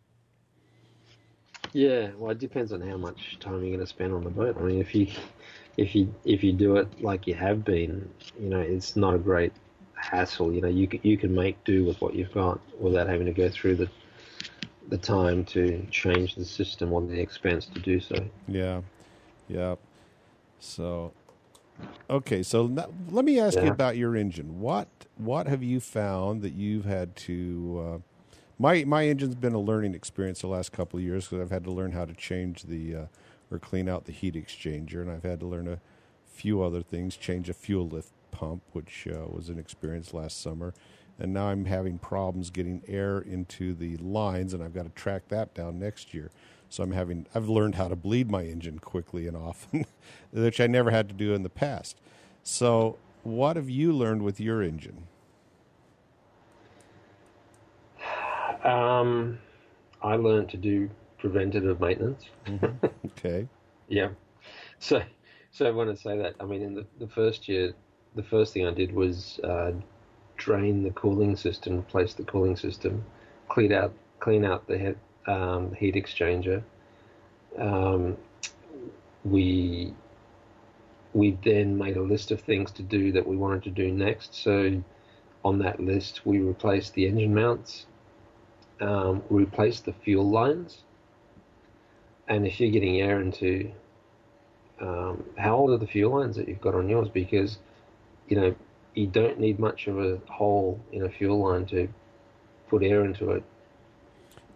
Yeah, well, it depends on how much time you're going to spend on the boat. I mean, if you if you if you do it like you have been, you know, it's not a great hassle. You know, you can, you can make do with what you've got without having to go through the the time to change the system or the expense to do so. yeah, yeah. So okay, so now, let me ask you about your engine. What what have you found that you've had to? Uh, my my engine's been a learning experience the last couple of years because I've had to learn how to change the uh, or clean out the heat exchanger, and I've had to learn a few other things, change a fuel lift pump, which uh, was an experience last summer, and now I'm having problems getting air into the lines, and I've got to track that down next year. So I'm having I've learned how to bleed my engine quickly and often, which I never had to do in the past. So what have you learned with your engine? Um, I learned to do preventative maintenance. Okay. Yeah. So, so when I say that, I mean in the, the first year, the first thing I did was uh, drain the cooling system, replace the cooling system, clean out clean out the head, um, heat exchanger. Um, we we then made a list of things to do that we wanted to do next. So on that list, we replaced the engine mounts, um, replaced the fuel lines, and if you're getting air into um, how old are the fuel lines that you've got on yours? Because you know you don't need much of a hole in a fuel line to put air into it.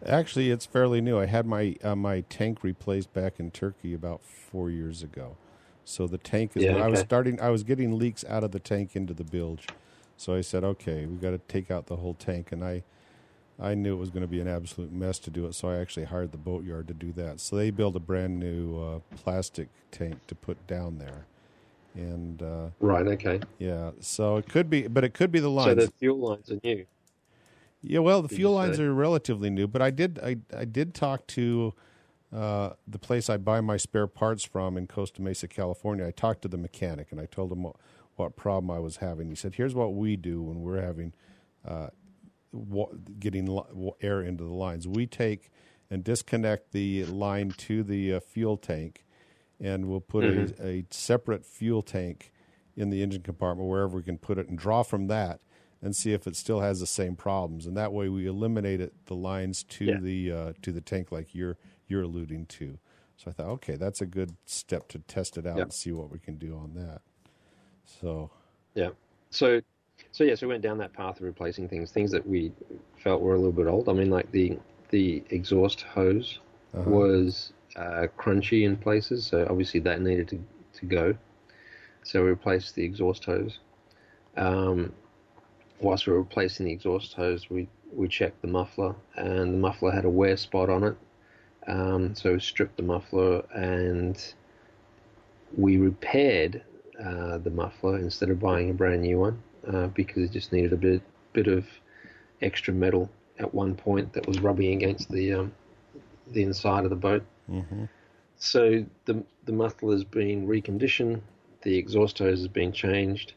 Actually, it's fairly new. I had my uh, my tank replaced back in Turkey about four years ago. So the tank is. Yeah, I was starting. I was getting leaks out of the tank into the bilge. So I said, okay, we got to take out the whole tank, and I. I knew it was going to be an absolute mess to do it, so I actually hired the boatyard to do that. So they built a brand new uh, plastic tank to put down there, and uh, Right. Okay. yeah, so it could be, but it could be the lines. So the fuel lines are new. Yeah, well, the fuel lines are relatively new, but I did I I did talk to uh, the place I buy my spare parts from in Costa Mesa, California. I talked to the mechanic and I told him what, what problem I was having. He said, "Here's what we do when we're having uh, wa- getting li- air into the lines. We take and disconnect the line to the uh, fuel tank, and we'll put a, a separate fuel tank in the engine compartment wherever we can put it, and draw from that." And see if it still has the same problems. And that way, we eliminate it, the lines to Yeah. the uh, to the tank, like you're you're alluding to. So I thought, okay, that's a good step to test it out Yeah. and see what we can do on that. So Yeah. So, so yeah, so we went down that path of replacing things, things that we felt were a little bit old. I mean, like the the exhaust hose Uh-huh. was uh, crunchy in places, so obviously that needed to to go. So we replaced the exhaust hose. Um, whilst we were replacing the exhaust hose, we we checked the muffler, and the muffler had a wear spot on it. Um, so we stripped the muffler and we repaired uh, the muffler instead of buying a brand new one uh, because it just needed a bit bit of extra metal at one point that was rubbing against the um, the inside of the boat. mhm. So the the muffler has been reconditioned, the exhaust hose has been changed.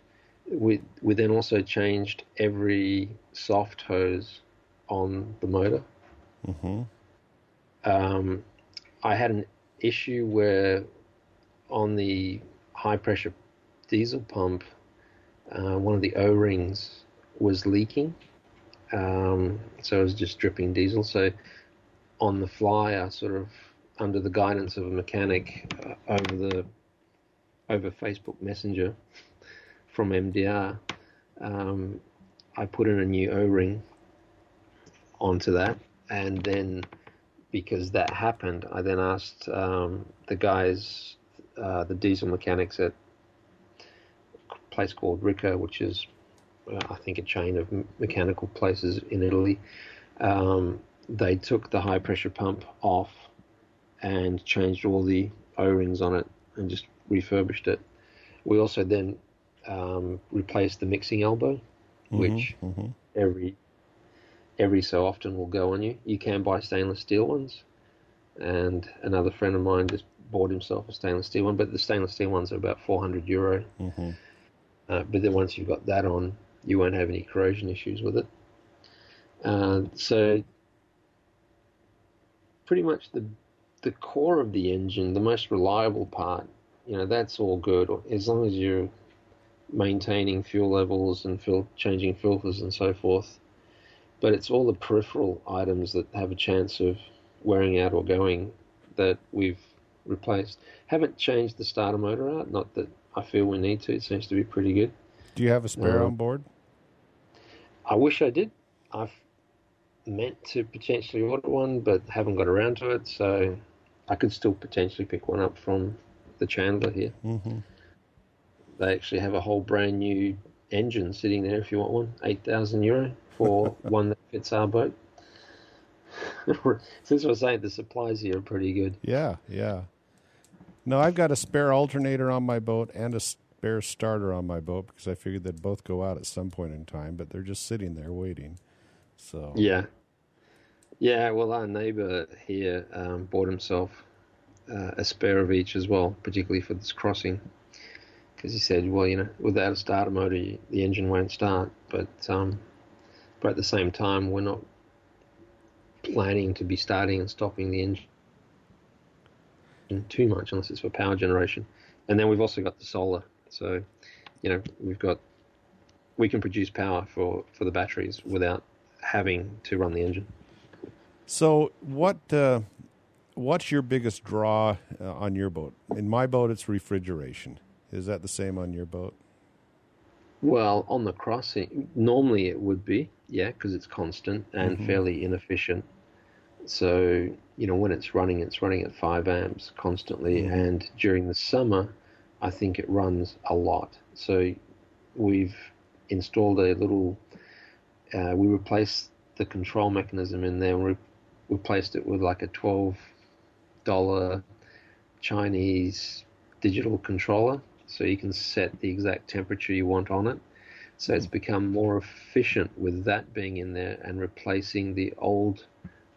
We we then also changed every soft hose on the motor. Mhm. Um, I had an issue where on the high pressure diesel pump, uh, one of the O rings was leaking. Um, so it was just dripping diesel. So on the fly, I sort of, under the guidance of a mechanic uh, over the over Facebook Messenger from MDR, um, I put in a new O ring onto that, and then because that happened, I then asked um, the guys, uh, the diesel mechanics at a place called Rica, which is, uh, I think, a chain of mechanical places in Italy. Um, they took the high pressure pump off and changed all the O rings on it and just refurbished it. We also then um, replaced the mixing elbow, which Mhm. every every so often will go on you. You can buy stainless steel ones, and another friend of mine just bought himself a stainless steel one, but the stainless steel ones are about 400 euro. Mhm. Uh, but then once you've got that on, you won't have any corrosion issues with it. Uh, so pretty much the the core of the engine, the most reliable part, you know, that's all good as long as you're maintaining fuel levels and changing filters and so forth. But it's all the peripheral items that have a chance of wearing out or going that we've replaced. Haven't changed the starter motor out, not that I feel we need to. It seems to be pretty good. Do you have a spare No. on board? I wish I did. I've meant to potentially order one, but haven't got around to it. So I could still potentially pick one up from the Chandler here. Mm-hmm. They actually have a whole brand new engine sitting there if you want one, eight thousand euro for one that fits our boat. Since I was saying the supplies here are pretty good. Yeah, yeah. No, I've got a spare alternator on my boat and a spare starter on my boat because I figured they'd both go out at some point in time, but they're just sitting there waiting. So Yeah, yeah. Well, our neighbour here um, bought himself uh, a spare of each as well, particularly for this crossing. Because he said, well, you know, without a starter motor, the engine won't start. But um, but at the same time, we're not planning to be starting and stopping the engine too much unless it's for power generation. And then we've also got the solar. So, you know, we've got we can produce power for for the batteries without having to run the engine. So, what uh, what's your biggest draw uh, on your boat? In my boat, it's refrigeration. Is that the same on your boat? Well, on the crossing, normally it would be, yeah, because it's constant and mm-hmm. fairly inefficient. So, you know, when it's running, it's running at 5 amps constantly. Mm-hmm. And during the summer, I think it runs a lot. So, we've installed a little, uh, we replaced the control mechanism in there and re- replaced it with like a $12 Chinese digital controller so you can set the exact temperature you want on it. So it's become more efficient with that being in there and replacing the old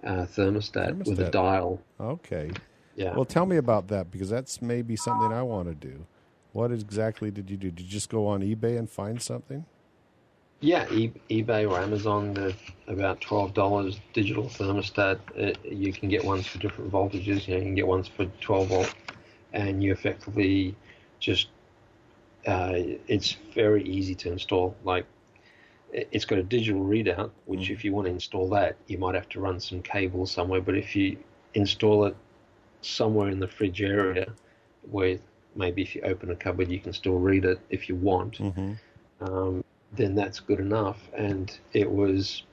uh, thermostat, thermostat, with a dial. Okay. Yeah. Well, tell me about that because that's maybe something I want to do. What exactly did you do? Did you just go on eBay and find something? Yeah, e- eBay or Amazon, they're about twelve dollars digital thermostat. Uh, you can get ones for different voltages. You, know, you can get ones for twelve volt, and you effectively just it's very easy to install. Like it's got a digital readout, which mm. if you want to install that, you might have to run some cables somewhere. But if you install it somewhere in the fridge area, where maybe if you open a cupboard, you can still read it if you want, mm-hmm. um, then that's good enough. And it was,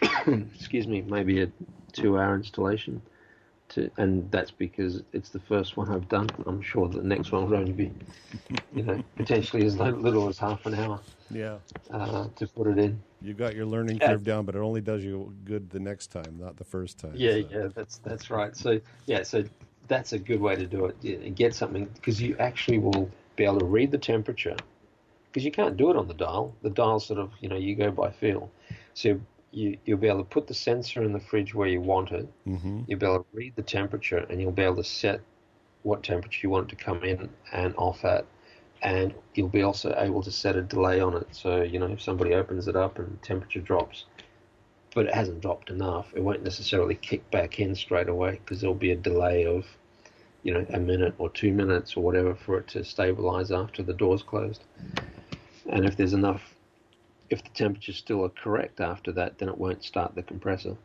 excuse me, maybe a two-hour installation to, and that's because it's the first one I've done. I'm sure the next one will only be, you know, potentially as little as half an hour. Yeah. Uh, to put it in. You got your learning curve down, but it only does you good the next time, not the first time. Yeah, so. yeah, that's that's right. So yeah, so that's a good way to do it. Yeah, get something because you actually will be able to read the temperature because you can't do it on the dial. The dial sort of, you know, you go by feel. So you, will be able to put the sensor in the fridge where you want it. Mm-hmm. You'll be able to read the temperature, and you'll be able to set what temperature you want it to come in and off at. And you'll be also able to set a delay on it. So you know if somebody opens it up and temperature drops, but it hasn't dropped enough, it won't necessarily kick back in straight away because there'll be a delay of you know a minute or two minutes or whatever for it to stabilize after the door's closed. And if there's enough if the temperatures still are correct after that, then it won't start the compressor.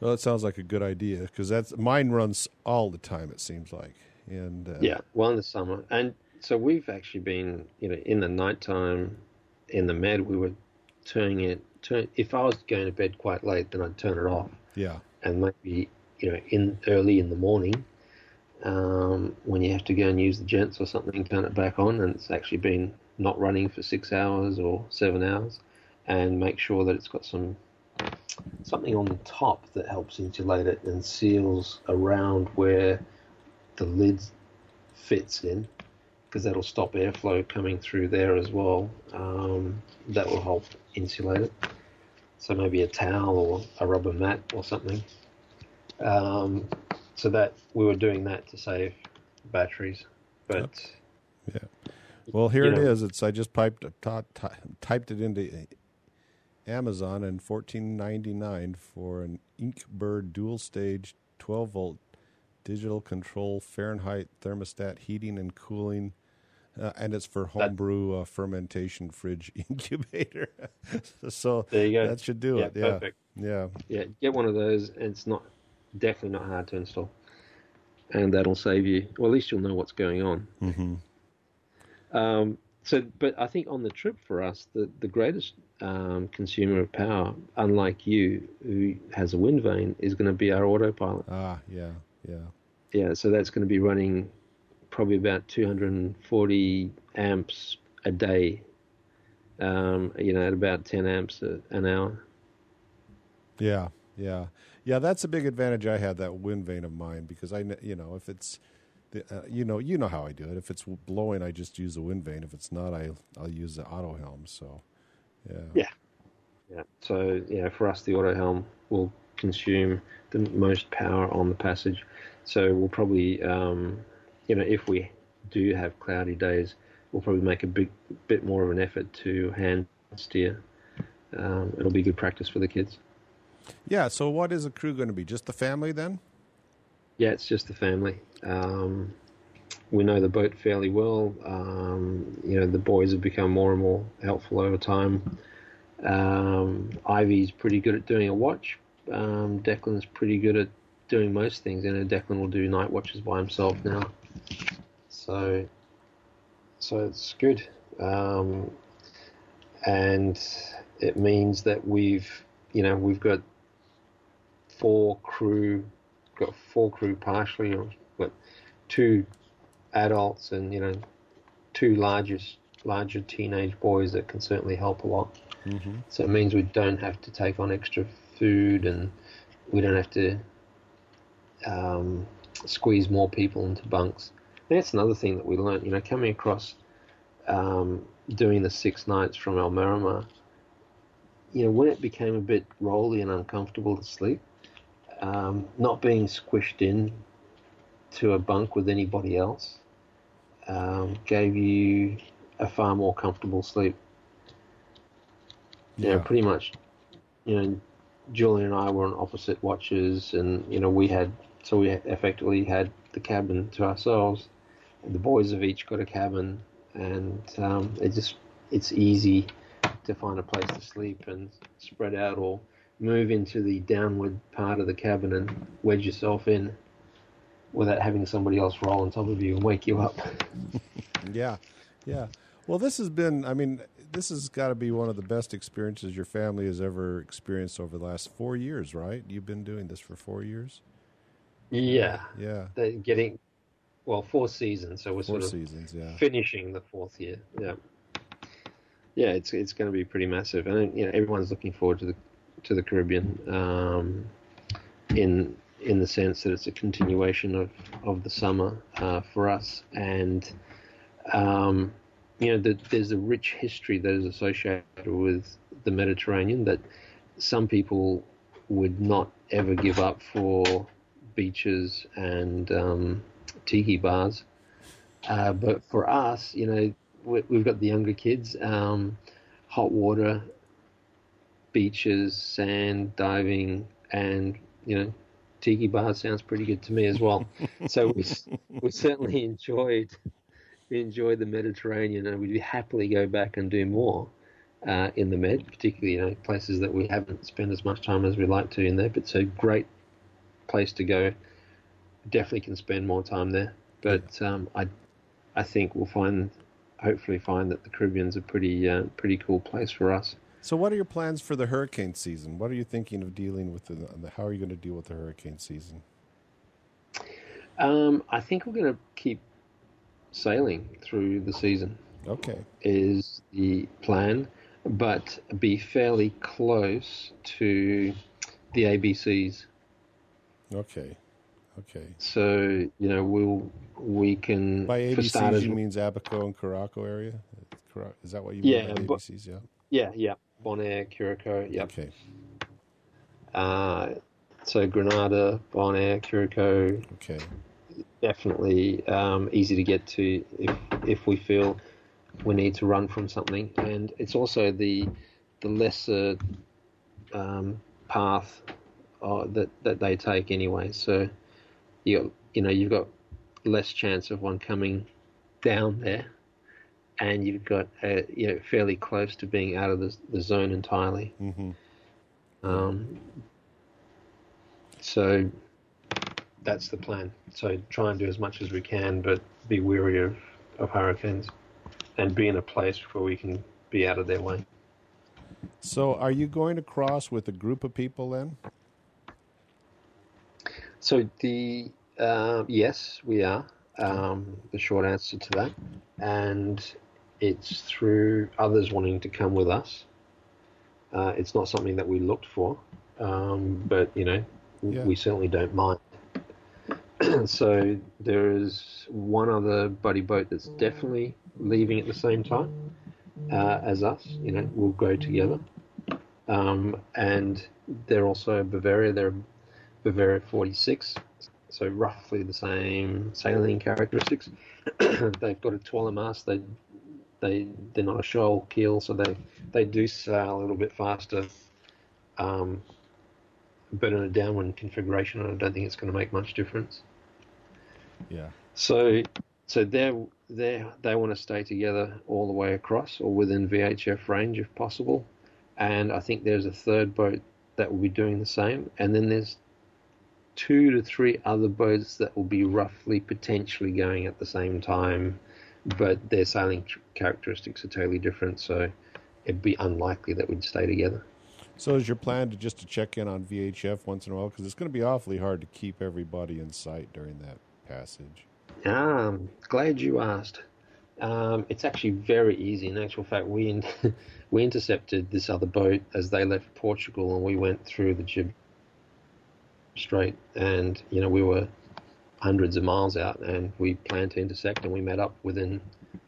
Well, that sounds like a good idea because that's mine runs all the time. It seems like, and uh, yeah, well in the summer, and so we've actually been, you know, in the nighttime, in the med, we were turning it. Turn if I was going to bed quite late, then I'd turn it off. Yeah, and maybe you know in early in the morning, um, when you have to go and use the gents or something, turn it back on, and it's actually been not running for six hours or seven hours, and make sure that it's got some something on the top that helps insulate it and seals around where the lid fits in, because that'll stop airflow coming through there as well. Um, that will help insulate it. So maybe a towel or a rubber mat or something. Um, so that we were doing that to save batteries, but. Yep. Yeah. Well, here it know. is. It's I just piped t- typed it into Amazon and fourteen ninety nine for an Inkbird dual stage twelve volt digital control Fahrenheit thermostat heating and cooling. Uh, and it's for homebrew uh, fermentation fridge incubator. so there you go. That should do yeah, it. Yeah. Perfect. Yeah. Yeah. Get one of those. And it's not definitely not hard to install, and that'll save you. Well, at least you'll know what's going on. Mm-hmm. Um, so, but I think on the trip for us, the, the greatest um, consumer of power, unlike you, who has a wind vane, is going to be our autopilot. Ah, yeah, yeah. Yeah, so that's going to be running probably about 240 amps a day, um, you know, at about 10 amps a, an hour. Yeah, yeah. Yeah, that's a big advantage I had, that wind vane of mine, because I, you know, if it's, the, uh, you know, you know how I do it. If it's blowing, I just use the wind vane. If it's not, I I'll use the auto helm. So, yeah. Yeah. Yeah. So yeah, for us, the auto helm will consume the most power on the passage. So we'll probably, um, you know, if we do have cloudy days, we'll probably make a big bit more of an effort to hand steer. Um, it'll be good practice for the kids. Yeah. So, what is the crew going to be? Just the family then? Yeah, it's just the family. Um, we know the boat fairly well. Um, you know, the boys have become more and more helpful over time. Um, Ivy's pretty good at doing a watch. Um, Declan's pretty good at doing most things. Know, Declan will do night watches by himself now. So, so it's good. Um, and it means that we've, you know, we've got four crew, got four crew partially, or what, two adults and you know, two largest, larger teenage boys that can certainly help a lot. Mm-hmm. So it means we don't have to take on extra food and we don't have to um, squeeze more people into bunks. And that's another thing that we learned, you know, coming across um, doing the six nights from Almerimar, you know, when it became a bit rolly and uncomfortable to sleep, um, not being squished in to a bunk with anybody else um, gave you a far more comfortable sleep. Yeah, Yeah. pretty much. You know, Julian and I were on opposite watches, and you know we had so we effectively had the cabin to ourselves. And the boys have each got a cabin, and um, it just it's easy to find a place to sleep and spread out or move into the downward part of the cabin and wedge yourself in without having somebody else roll on top of you and wake you up. Yeah, yeah. Well, this has been. I mean, this has got to be one of the best experiences your family has ever experienced over the last four years, right? You've been doing this for four years. Yeah, Yeah, they're getting well four seasons, so we're four sort of seasons. Yeah. finishing the fourth year. Yeah, yeah, it's it's going to be pretty massive, and you know everyone's looking forward to the to the Caribbean, um, in in the sense that it's a continuation of of the summer uh, for us, and um, you know the, there's a rich history that is associated with the Mediterranean that some people would not ever give up for beaches and um, tiki bars. Uh, but for us, you know, we, we've got the younger kids, um, hot water, beaches, sand, diving, and you know, tiki bar sounds pretty good to me as well. so we we certainly enjoyed we enjoyed the Mediterranean, and we'd happily go back and do more. Uh, in the Med, particularly you know places that we haven't spent as much time as we'd like to in there, but it's a great place to go. Definitely can spend more time there, but um, I I think we'll find, hopefully, find that the Caribbean's a pretty uh, pretty cool place for us. So, what are your plans for the hurricane season? What are you thinking of dealing with? The, how are you going to deal with the hurricane season? Um, I think we're going to keep sailing through the season. Okay. Is the plan, but be fairly close to the ABCs. Okay. Okay. So you know we'll we can By ABCs, starters, you means Abaco and Caraco area? Is that what you Yeah, mean by ABCs? Yeah. yeah yeah Bonaire Curacao yep. Okay. Uh, so Grenada, Bonaire, Curacao, Okay. definitely um, easy to get to if if we feel we need to run from something, and it's also the the lesser um, path uh, that that they take anyway. So you you know you've got less chance of one coming down there, and you've got uh, you know fairly close to being out of the the zone entirely. hmm Um, so that's the plan. So try and do as much as we can, but be wary of, of hurricanes and be in a place where we can be out of their way. So, are you going to cross with a group of people then? So the uh, yes, we are. Um, the short answer to that, and it's through others wanting to come with us. Uh, it's not something that we looked for, um, but you know, Yeah. we certainly don't mind. so there is one other buddy boat that's definitely leaving at the same time uh, as us. You know, we'll go together. Um, and they're also Bavaria. They're Bavaria 46, so roughly the same sailing characteristics. They've got a taller mast. They they they're not a shoal keel, so they they do sail a little bit faster. Um, but in a downwind configuration, I don't think it's going to make much difference. Yeah. So so they they they want to stay together all the way across or within VHF range if possible. And I think there's a third boat that will be doing the same. And then there's two to three other boats that will be roughly potentially going at the same time, but their sailing characteristics are totally different. So it'd be unlikely that we'd stay together. So is your plan to just to check in on VHF once in a while because it's going to be awfully hard to keep everybody in sight during that passage. Um, glad you asked. Um, it's actually very easy. In actual fact, we in, we intercepted this other boat as they left Portugal, and we went through the Gib Strait, and you know we were hundreds of miles out, and we planned to intersect, and we met up within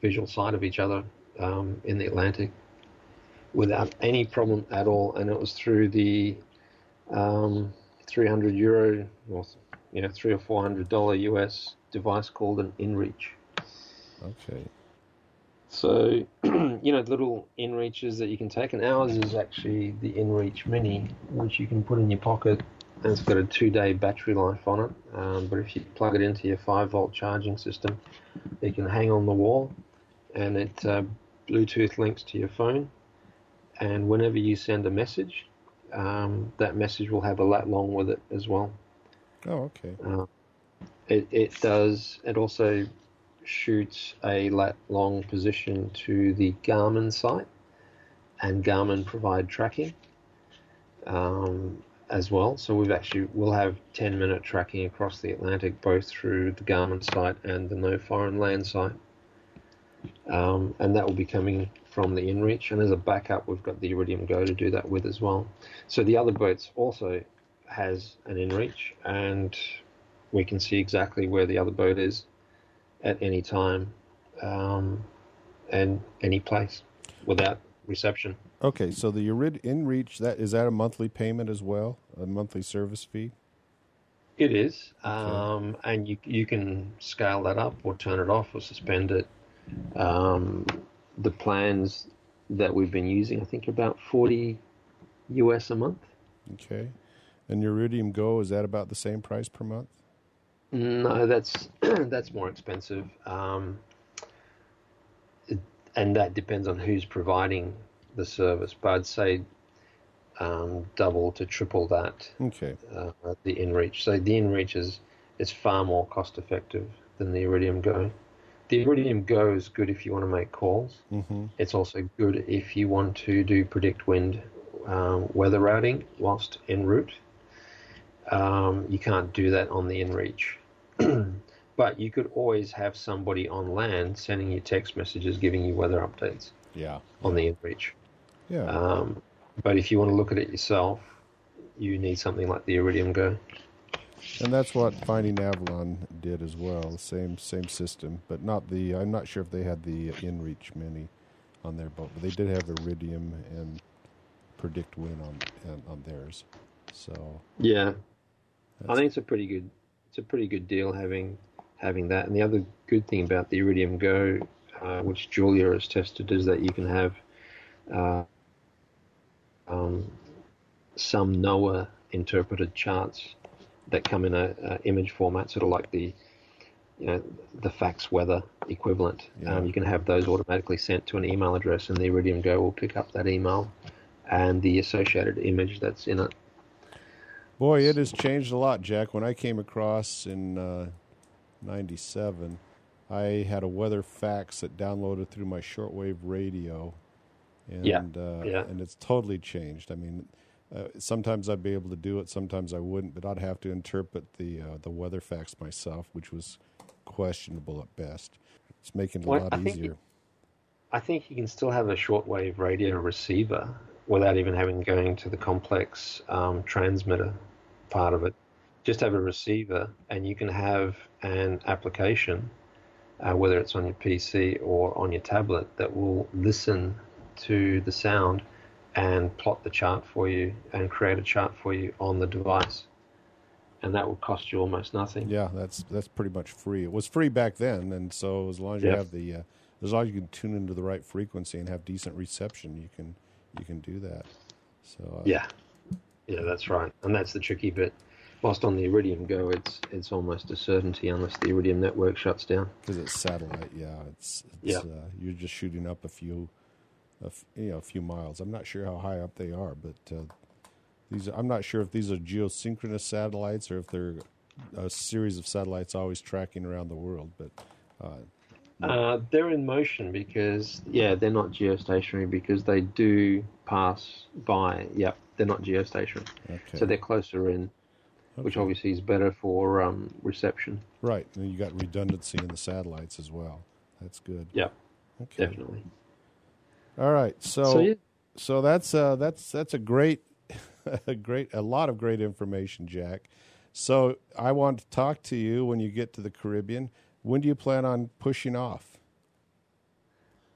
visual sight of each other um, in the Atlantic without any problem at all, and it was through the um, 300 euro, or you know, three or four hundred dollar US device called an InReach. Okay. So, you know, little InReaches that you can take, and ours is actually the InReach Mini, which you can put in your pocket, and it's got a two-day battery life on it. Um, but if you plug it into your five-volt charging system, it can hang on the wall, and it uh, Bluetooth links to your phone. And whenever you send a message, um, that message will have a lat long with it as well. Oh, okay. Uh, it, it does. It also shoots a lat long position to the Garmin site, and Garmin provide tracking um, as well. So we've actually we'll have 10 minute tracking across the Atlantic, both through the Garmin site and the No Foreign Land site, um, and that will be coming from the InReach. And as a backup, we've got the Iridium Go to do that with as well. So the other boats also has an InReach, and we can see exactly where the other boat is at any time um, and any place without reception. Okay, so the Irid InReach that is that a monthly payment as well, a monthly service fee. It is, um, and you you can scale that up or turn it off or suspend it. Um, the plans that we've been using, I think, are about forty US a month. Okay, and your Iridium Go is that about the same price per month? No, that's that's more expensive, um, and that depends on who's providing the service. But I'd say um, double to triple that. Okay. Uh, the InReach. So the InReach is is far more cost effective than the Iridium Go. The Iridium Go is good if you want to make calls. Mm-hmm. It's also good if you want to do PredictWind um, weather routing whilst en route. Um, you can't do that on the InReach. but you could always have somebody on land sending you text messages giving you weather updates Yeah. on the InReach. Yeah. Um, but if you want to look at it yourself, you need something like the Iridium Go. And that's what Finding Avalon did as well. Same same system, but not the. I'm not sure if they had the InReach Mini on their boat, but they did have Iridium and PredictWind on on, on theirs. So Yeah, I think it's a pretty good it's a pretty good deal having having that. And the other good thing about the Iridium Go, uh, which Julia has tested, is that you can have uh, um, some NOAA interpreted charts that come in a, a image format, sort of like the you know the fax weather equivalent. Yeah. Um, you can have those automatically sent to an email address, and the Iridium Go will pick up that email and the associated image that's in it. Boy, it has changed a lot, Jack. When I came across in uh, '97, I had a weather fax that downloaded through my shortwave radio, and Yeah, uh, yeah. and it's totally changed. I mean, uh, sometimes I'd be able to do it, sometimes I wouldn't, but I'd have to interpret the uh, the weather fax myself, which was questionable at best. It's making it a lot I easier. I think you can still have a shortwave radio receiver without even having going to the complex um, transmitter part of it. Just have a receiver, and you can have an application, uh, whether it's on your PC or on your tablet, that will listen to the sound and plot the chart for you and create a chart for you on the device. And that will cost you almost nothing. Yeah, that's that's pretty much free. It was free back then, and so as long as you have the uh, as long as you can tune into the right frequency and have decent reception, you can you can do that. So uh, Yeah, yeah, that's right, and that's the tricky bit. Whilst on the Iridium Go, it's it's almost a certainty unless the Iridium network shuts down. because it's satellite. Yeah, it's, it's Yeah. Uh, you're just shooting up a few, a f- you know, a few miles. I'm not sure how high up they are, but uh, these I'm not sure if these are geosynchronous satellites or if they're a series of satellites always tracking around the world. But uh, Uh, they're in motion because yeah, they're not geostationary because they do pass by. Yep, they're not geostationary, okay, so they're closer in, which obviously is better for um, reception. right. And you got redundancy in the satellites as well. That's good. Yep, Okay. definitely. All right. So So yeah, So that's uh, that's that's a great, a great, a lot of great information, Jack. So I want to talk to you when you get to the Caribbean. When do you plan on pushing off?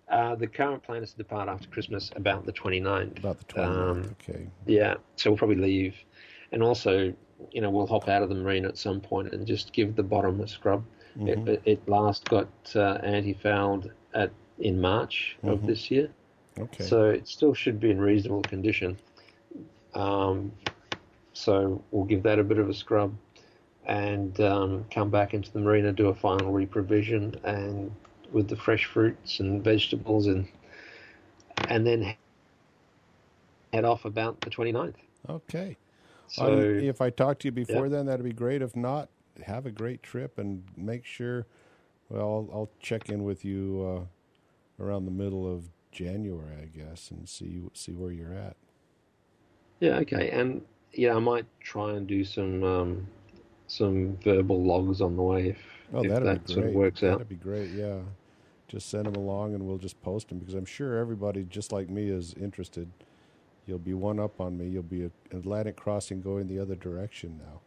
uh, the current plan is to depart after Christmas, about the 29th. About the 20th. Um, okay. Yeah, so we'll probably leave, and also, you know, we'll hop out of the marine at some point and just give the bottom a scrub. Mhm. It, it, last got uh, anti-fouled at in March of Mhm. this year, Okay. so it still should be in reasonable condition. Um, so we'll give that a bit of a scrub, and um, come back into the marina, do a final reprovision, and with the fresh fruits and vegetables, and and then head off about the 29th. okay. So Um, if I talk to you before then, that'd be great. If not, have a great trip and make sure. Well, I'll, I'll check in with you uh, around the middle of January, I guess, and see see where you're at. yeah, okay, and yeah, I might try and do some um, some verbal logs on the way if, Oh, if that sort of works out. That'd be great. Yeah, just send them along, and we'll just post them because I'm sure everybody, just like me, is interested. You'll be one up on me. You'll be Atlantic crossing going the other direction now.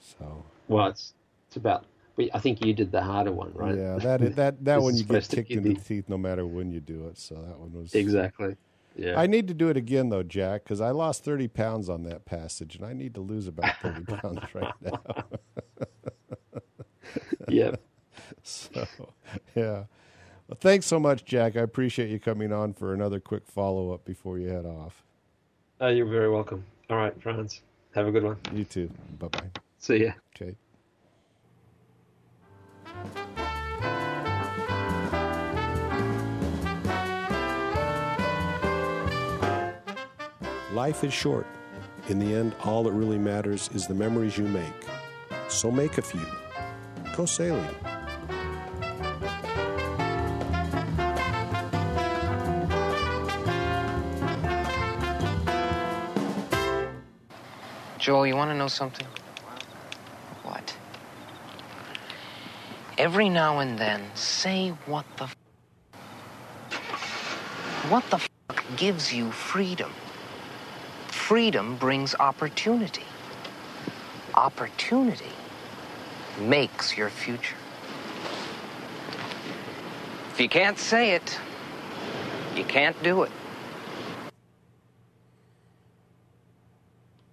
So Well, it's it's about. But I think you did the harder one, right? yeah, that that that one you get kicked in the teeth no matter when you do it. So that one was Exactly. Yeah. I need to do it again though, Jack, because I lost thirty pounds on that passage, and I need to lose about thirty pounds right now. yeah. So, yeah. Well, thanks so much, Jack. I appreciate you coming on for another quick follow up before you head off. Oh, you're very welcome. All right, Franz. Have a good one. You too. Bye bye. See ya. Okay. Life is short. In the end, all that really matters is the memories you make. So make a few. Go sailing. Joel, you want to know something? What? Every now and then, say what the f- what the fuck gives you freedom. Freedom brings opportunity. Opportunity makes your future. If you can't say it, you can't do it.